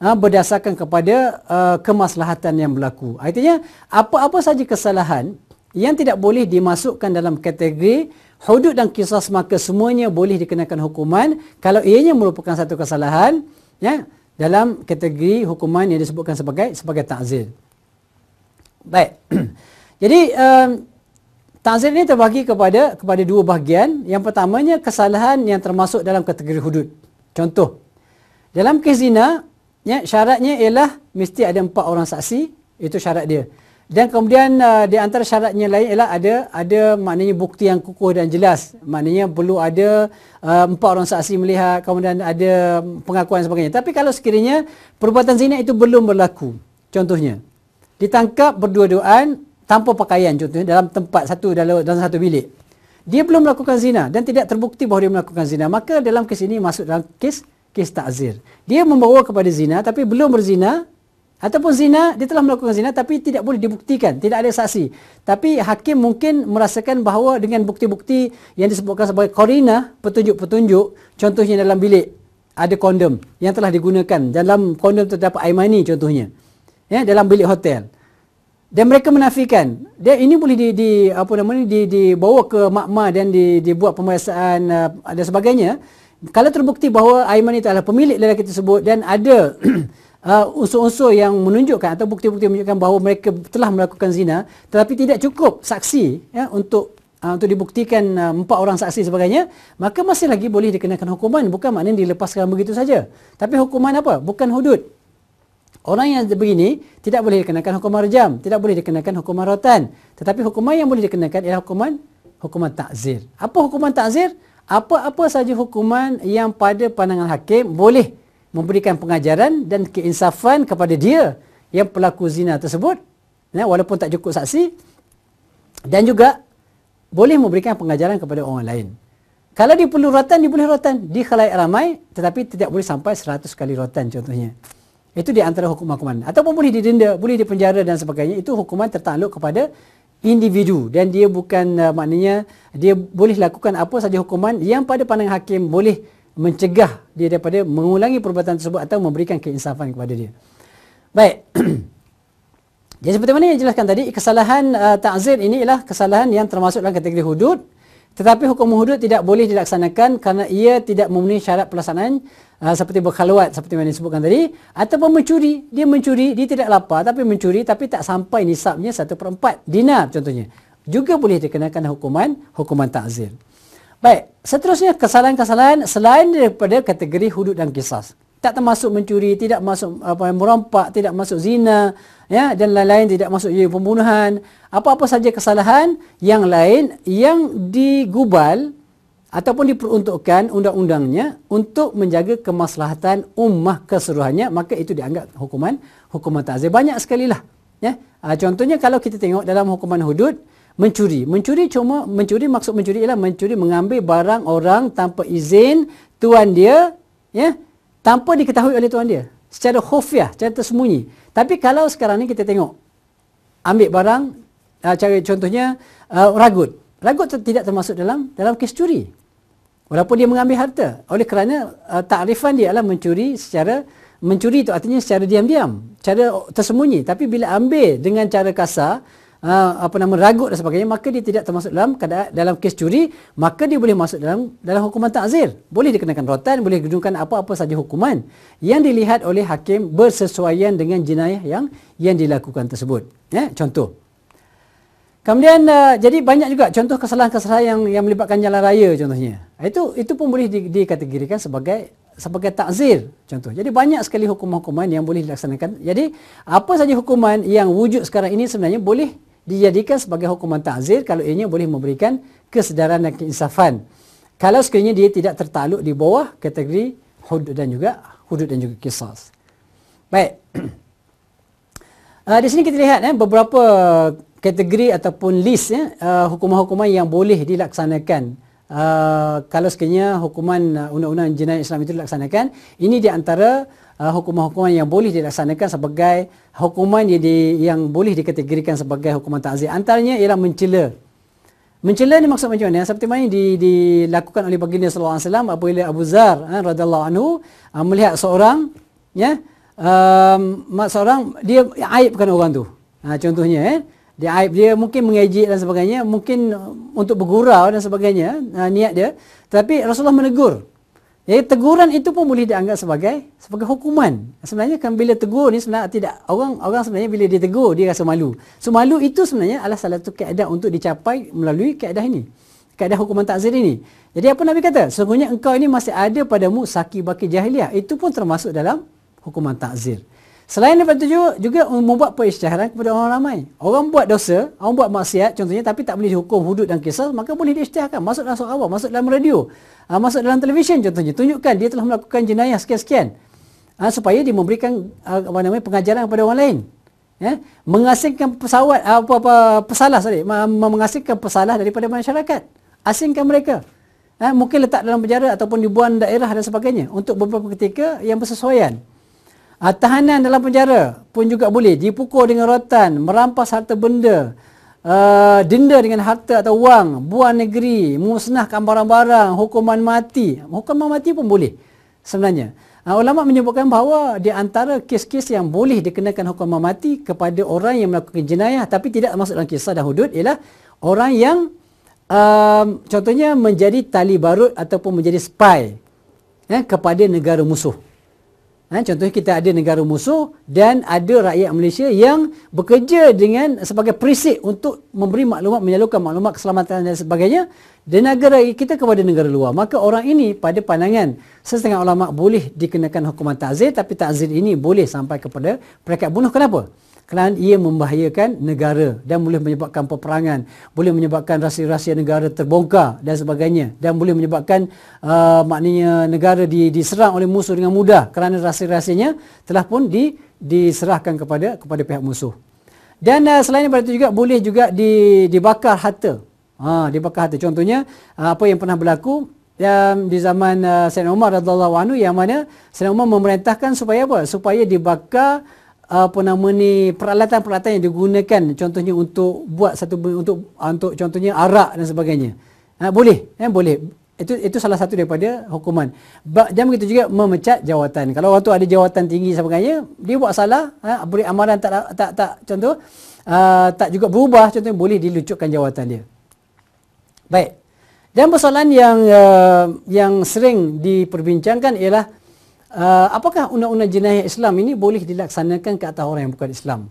uh, berdasarkan kepada uh, kemaslahatan yang berlaku artinya apa-apa saja kesalahan yang tidak boleh dimasukkan dalam kategori hudud dan kisah maka semuanya boleh dikenakan hukuman kalau ianya merupakan satu kesalahan ya dalam kategori hukuman yang disebutkan sebagai sebagai takzir. Baik. Jadi um, takzir ini terbagi kepada kepada dua bahagian. Yang pertamanya kesalahan yang termasuk dalam kategori hudud. Contoh dalam kes zina ya syaratnya ialah mesti ada empat orang saksi itu syarat dia dan kemudian uh, di antara syaratnya lain ialah ada ada maknanya bukti yang kukuh dan jelas maknanya perlu ada uh, empat orang saksi melihat kemudian ada pengakuan sebagainya tapi kalau sekiranya perbuatan zina itu belum berlaku contohnya ditangkap berdua-duaan tanpa pakaian contohnya dalam tempat satu dalam dalam satu bilik dia belum melakukan zina dan tidak terbukti bahawa dia melakukan zina maka dalam kes ini masuk dalam kes kes takzir dia membawa kepada zina tapi belum berzina Ataupun zina, dia telah melakukan zina tapi tidak boleh dibuktikan, tidak ada saksi. Tapi hakim mungkin merasakan bahawa dengan bukti-bukti yang disebutkan sebagai korina, petunjuk-petunjuk, contohnya dalam bilik ada kondom yang telah digunakan. Dalam kondom terdapat air mani contohnya. Ya, dalam bilik hotel. Dan mereka menafikan. Dia ini boleh di, di apa namanya di dibawa ke makma dan di, dibuat pemeriksaan uh, dan sebagainya. Kalau terbukti bahawa Aiman itu adalah pemilik lelaki tersebut dan ada uh, unsur-unsur yang menunjukkan atau bukti-bukti menunjukkan bahawa mereka telah melakukan zina tetapi tidak cukup saksi ya untuk uh, untuk dibuktikan uh, empat orang saksi sebagainya maka masih lagi boleh dikenakan hukuman. Bukan maknanya dilepaskan begitu saja. Tapi hukuman apa? Bukan hudud Orang yang begini tidak boleh dikenakan hukuman rejam, tidak boleh dikenakan hukuman rotan. Tetapi hukuman yang boleh dikenakan ialah hukuman hukuman takzir. Apa hukuman takzir? Apa-apa saja hukuman yang pada pandangan hakim boleh memberikan pengajaran dan keinsafan kepada dia yang pelaku zina tersebut ya, walaupun tak cukup saksi dan juga boleh memberikan pengajaran kepada orang lain. Kalau dia perlu rotan, dia boleh rotan di khalayak ramai tetapi tidak boleh sampai 100 kali rotan contohnya. Itu di antara hukuman-hukuman. Ataupun boleh didenda, boleh dipenjara dan sebagainya. Itu hukuman tertakluk kepada individu dan dia bukan uh, maknanya dia boleh lakukan apa saja hukuman yang pada pandangan hakim boleh mencegah dia daripada mengulangi perbuatan tersebut atau memberikan keinsafan kepada dia. Baik. Jadi seperti mana yang jelaskan tadi, kesalahan uh, ta'zir ini ialah kesalahan yang termasuk dalam kategori hudud. Tetapi hukum hudud tidak boleh dilaksanakan kerana ia tidak memenuhi syarat pelaksanaan uh, seperti berkhaluat seperti yang disebutkan tadi. Ataupun mencuri. Dia mencuri, dia tidak lapar tapi mencuri tapi tak sampai nisabnya satu per empat dinar contohnya. Juga boleh dikenakan hukuman hukuman ta'zir. Baik, seterusnya kesalahan-kesalahan selain daripada kategori hudud dan kisah. Tak termasuk mencuri, tidak masuk apa merompak, tidak masuk zina, ya dan lain-lain tidak masuk jadi pembunuhan. Apa-apa saja kesalahan yang lain yang digubal ataupun diperuntukkan undang-undangnya untuk menjaga kemaslahatan ummah keseluruhannya, maka itu dianggap hukuman hukuman ta'zir. Banyak sekali lah. Ya. Ha, contohnya kalau kita tengok dalam hukuman hudud, mencuri. Mencuri cuma mencuri maksud mencuri ialah mencuri mengambil barang orang tanpa izin tuan dia ya tanpa diketahui oleh tuan dia secara khufiah, secara tersembunyi. Tapi kalau sekarang ni kita tengok ambil barang uh, cara contohnya uh, ragut. Ragut tidak termasuk dalam dalam kes curi. Walaupun dia mengambil harta. Oleh kerana uh, takrifan dia adalah mencuri secara mencuri itu artinya secara diam-diam, cara tersembunyi. Tapi bila ambil dengan cara kasar, uh, apa nama ragut dan sebagainya maka dia tidak termasuk dalam dalam kes curi maka dia boleh masuk dalam dalam hukuman takzir boleh dikenakan rotan boleh gedungkan apa-apa saja hukuman yang dilihat oleh hakim bersesuaian dengan jenayah yang yang dilakukan tersebut ya contoh Kemudian uh, jadi banyak juga contoh kesalahan-kesalahan yang yang melibatkan jalan raya contohnya. Itu itu pun boleh di, dikategorikan sebagai sebagai takzir contoh. Jadi banyak sekali hukuman-hukuman yang boleh dilaksanakan. Jadi apa saja hukuman yang wujud sekarang ini sebenarnya boleh dijadikan sebagai hukuman ta'zir kalau ianya boleh memberikan kesedaran dan keinsafan. Kalau sekiranya dia tidak tertakluk di bawah kategori hudud dan juga hudud dan juga kisah. Baik. Uh, di sini kita lihat eh, beberapa kategori ataupun list ya, uh, hukuman-hukuman yang boleh dilaksanakan. Uh, kalau sekiranya hukuman uh, undang-undang jenayah Islam itu dilaksanakan, ini di antara uh, hukuman-hukuman yang boleh dilaksanakan sebagai hukuman yang, di, yang boleh dikategorikan sebagai hukuman ta'zir. Antaranya ialah mencela. Mencela ni maksud macam mana? Seperti mana di, dilakukan oleh baginda sallallahu alaihi wasallam apabila Abu Zar eh, radhiyallahu anhu uh, melihat seorang ya um, seorang dia aibkan orang tu. Ha, contohnya eh dia aib dia mungkin mengejek dan sebagainya, mungkin untuk bergurau dan sebagainya uh, niat dia. Tapi Rasulullah menegur. Jadi teguran itu pun boleh dianggap sebagai sebagai hukuman. Sebenarnya kan bila tegur ni sebenarnya tidak orang orang sebenarnya bila dia tegur dia rasa malu. So malu itu sebenarnya adalah salah satu kaedah untuk dicapai melalui kaedah ini. Kaedah hukuman takzir ini. Jadi apa Nabi kata? Sesungguhnya engkau ini masih ada padamu saki baki jahiliah. Itu pun termasuk dalam hukuman takzir. Selain daripada itu juga, juga membuat perisytiharan kepada orang ramai. Orang buat dosa, orang buat maksiat contohnya tapi tak boleh dihukum hudud dan kisah, maka boleh diisytiharkan. Masuk dalam surat awal, masuk dalam radio, uh, masuk dalam televisyen contohnya. Tunjukkan dia telah melakukan jenayah sekian-sekian. Uh, supaya dia memberikan uh, apa namanya pengajaran kepada orang lain. Ya? Mengasingkan pesawat, apa-apa pesalah, sorry. Mengasingkan pesalah daripada masyarakat. Asingkan mereka. Uh, mungkin letak dalam penjara ataupun dibuang daerah dan sebagainya. Untuk beberapa ketika yang bersesuaian. Tahanan dalam penjara pun juga boleh dipukul dengan rotan, merampas harta benda, uh, denda dengan harta atau wang, buang negeri, musnahkan barang-barang, hukuman mati. Hukuman mati pun boleh sebenarnya. Uh, ulama menyebutkan bahawa di antara kes-kes yang boleh dikenakan hukuman mati kepada orang yang melakukan jenayah tapi tidak masuk dalam kisah dan hudud ialah orang yang um, contohnya menjadi tali barut ataupun menjadi spy ya, kepada negara musuh. Ha, contohnya kita ada negara musuh dan ada rakyat Malaysia yang bekerja dengan sebagai perisik untuk memberi maklumat, menyalurkan maklumat keselamatan dan sebagainya dan negara kita kepada negara luar. Maka orang ini pada pandangan setengah ulama boleh dikenakan hukuman ta'zir tapi ta'zir ini boleh sampai kepada peringkat bunuh. Kenapa? Kerana ia membahayakan negara dan boleh menyebabkan peperangan, boleh menyebabkan rahsia-rahsia negara terbongkar dan sebagainya dan boleh menyebabkan uh, maknanya negara di, diserang oleh musuh dengan mudah kerana rahsia-rahsianya telah pun di, diserahkan kepada kepada pihak musuh. Dan uh, selain daripada itu juga boleh juga di, dibakar harta. Ha, dibakar harta. Contohnya uh, apa yang pernah berlaku um, di zaman uh, Sayyidina Umar radhiyallahu anhu yang mana Sayyidina Umar memerintahkan supaya apa? Supaya dibakar apa nama ni peralatan-peralatan yang digunakan contohnya untuk buat satu untuk untuk contohnya arak dan sebagainya. Ha, boleh, eh, boleh. Itu itu salah satu daripada hukuman. Dan begitu juga memecat jawatan. Kalau orang tu ada jawatan tinggi sebagainya, dia buat salah, ha, beri amaran tak tak tak contoh uh, tak juga berubah contohnya boleh dilucutkan jawatan dia. Baik. Dan persoalan yang uh, yang sering diperbincangkan ialah uh, apakah undang-undang jenayah Islam ini boleh dilaksanakan ke atas orang yang bukan Islam?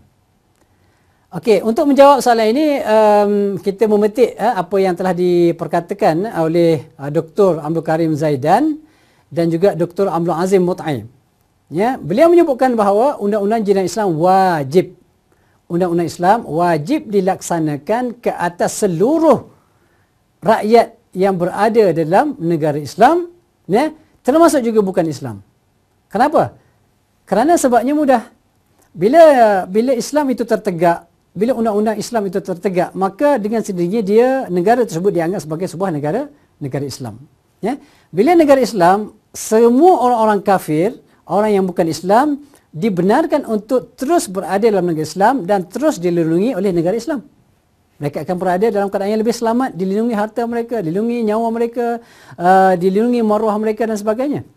Okey, untuk menjawab soalan ini um, kita memetik uh, apa yang telah diperkatakan oleh uh, Dr. Abdul Karim Zaidan dan juga Dr. Abdul Azim Mut'aim. Ya, beliau menyebutkan bahawa undang-undang jenayah Islam wajib undang-undang Islam wajib dilaksanakan ke atas seluruh rakyat yang berada dalam negara Islam ya, termasuk juga bukan Islam. Kenapa? Kerana sebabnya mudah. Bila bila Islam itu tertegak, bila undang-undang Islam itu tertegak, maka dengan sendirinya dia negara tersebut dianggap sebagai sebuah negara negara Islam. Ya. Bila negara Islam, semua orang-orang kafir, orang yang bukan Islam dibenarkan untuk terus berada dalam negara Islam dan terus dilindungi oleh negara Islam. Mereka akan berada dalam keadaan yang lebih selamat, dilindungi harta mereka, dilindungi nyawa mereka, uh, dilindungi maruah mereka dan sebagainya.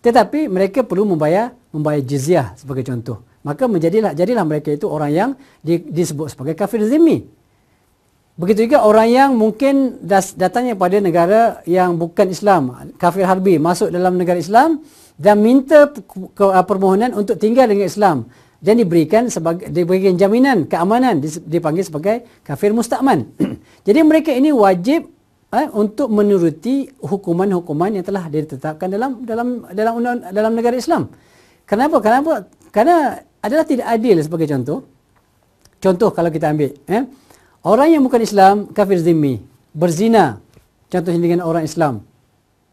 Tetapi mereka perlu membayar membayar jizyah sebagai contoh. Maka menjadilah jadilah mereka itu orang yang di, disebut sebagai kafir zimmi. Begitu juga orang yang mungkin das, datangnya pada negara yang bukan Islam, kafir harbi masuk dalam negara Islam dan minta uh, permohonan untuk tinggal dengan Islam dan diberikan sebagai diberikan jaminan keamanan dipanggil sebagai kafir mustakman. Jadi mereka ini wajib eh, untuk menuruti hukuman-hukuman yang telah ditetapkan dalam dalam dalam dalam negara Islam. Kenapa? Kenapa? Karena adalah tidak adil sebagai contoh. Contoh kalau kita ambil, eh, orang yang bukan Islam kafir zimmi berzina, contohnya dengan orang Islam,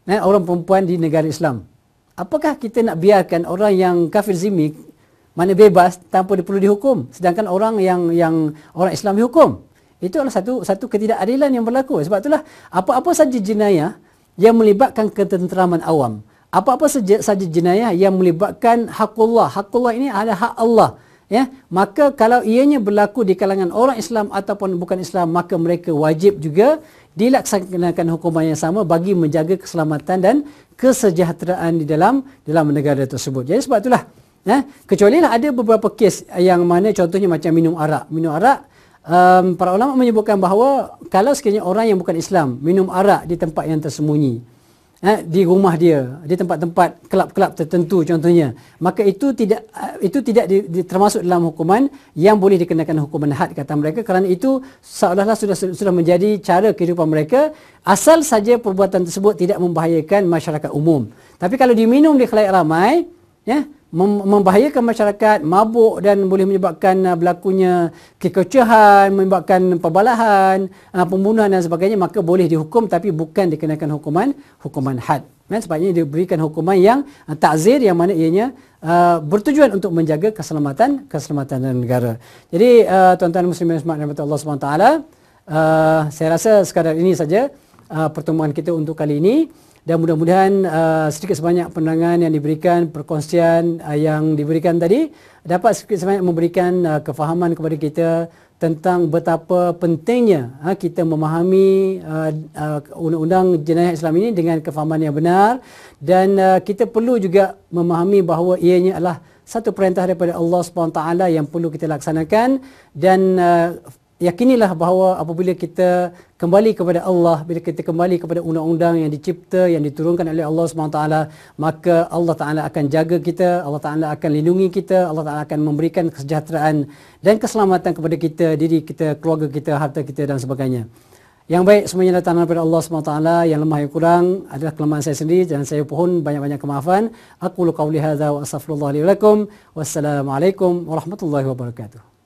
eh, orang perempuan di negara Islam. Apakah kita nak biarkan orang yang kafir zimmi mana bebas tanpa perlu dihukum, sedangkan orang yang yang orang Islam dihukum? Itu adalah satu satu ketidakadilan yang berlaku. Sebab itulah apa-apa saja jenayah yang melibatkan ketenteraman awam. Apa-apa saja saja jenayah yang melibatkan hakullah. Hakullah ini adalah hak Allah. Ya, maka kalau ianya berlaku di kalangan orang Islam ataupun bukan Islam, maka mereka wajib juga dilaksanakan hukuman yang sama bagi menjaga keselamatan dan kesejahteraan di dalam dalam negara tersebut. Jadi sebab itulah, ya, kecuali lah ada beberapa kes yang mana contohnya macam minum arak. Minum arak um, para ulama menyebutkan bahawa kalau sekiranya orang yang bukan Islam minum arak di tempat yang tersembunyi eh, di rumah dia di tempat-tempat kelab-kelab tertentu contohnya maka itu tidak uh, itu tidak di, di, termasuk dalam hukuman yang boleh dikenakan hukuman had kata mereka. Kerana itu seolah-olah sudah sudah menjadi cara kehidupan mereka asal saja perbuatan tersebut tidak membahayakan masyarakat umum. Tapi kalau diminum di khalayak ramai ya membahayakan masyarakat, mabuk dan boleh menyebabkan uh, berlakunya kekecohan, menyebabkan pembalahan, uh, pembunuhan dan sebagainya, maka boleh dihukum tapi bukan dikenakan hukuman hukuman had. Kan? Sebabnya diberikan hukuman yang uh, takzir yang mana ianya uh, bertujuan untuk menjaga keselamatan keselamatan negara. Jadi uh, tuan-tuan muslimin dan muslimat Allah SWT, uh, saya rasa sekadar ini saja uh, pertemuan kita untuk kali ini dan mudah-mudahan uh, sedikit sebanyak penerangan yang diberikan perkongsian uh, yang diberikan tadi dapat sedikit sebanyak memberikan uh, kefahaman kepada kita tentang betapa pentingnya uh, kita memahami uh, uh, undang-undang jenayah Islam ini dengan kefahaman yang benar. Dan uh, kita perlu juga memahami bahawa ianya adalah satu perintah daripada Allah SWT yang perlu kita laksanakan. Dan uh, yakinilah bahawa apabila kita kembali kepada Allah, bila kita kembali kepada undang-undang yang dicipta, yang diturunkan oleh Allah SWT, maka Allah Ta'ala akan jaga kita, Allah Ta'ala akan lindungi kita, Allah Ta'ala akan memberikan kesejahteraan dan keselamatan kepada kita, diri kita, keluarga kita, harta kita dan sebagainya. Yang baik semuanya datang daripada Allah SWT, yang lemah yang kurang adalah kelemahan saya sendiri dan saya pohon banyak-banyak kemaafan. Aku lu qawli hadha wa lakum. Wassalamualaikum warahmatullahi wabarakatuh.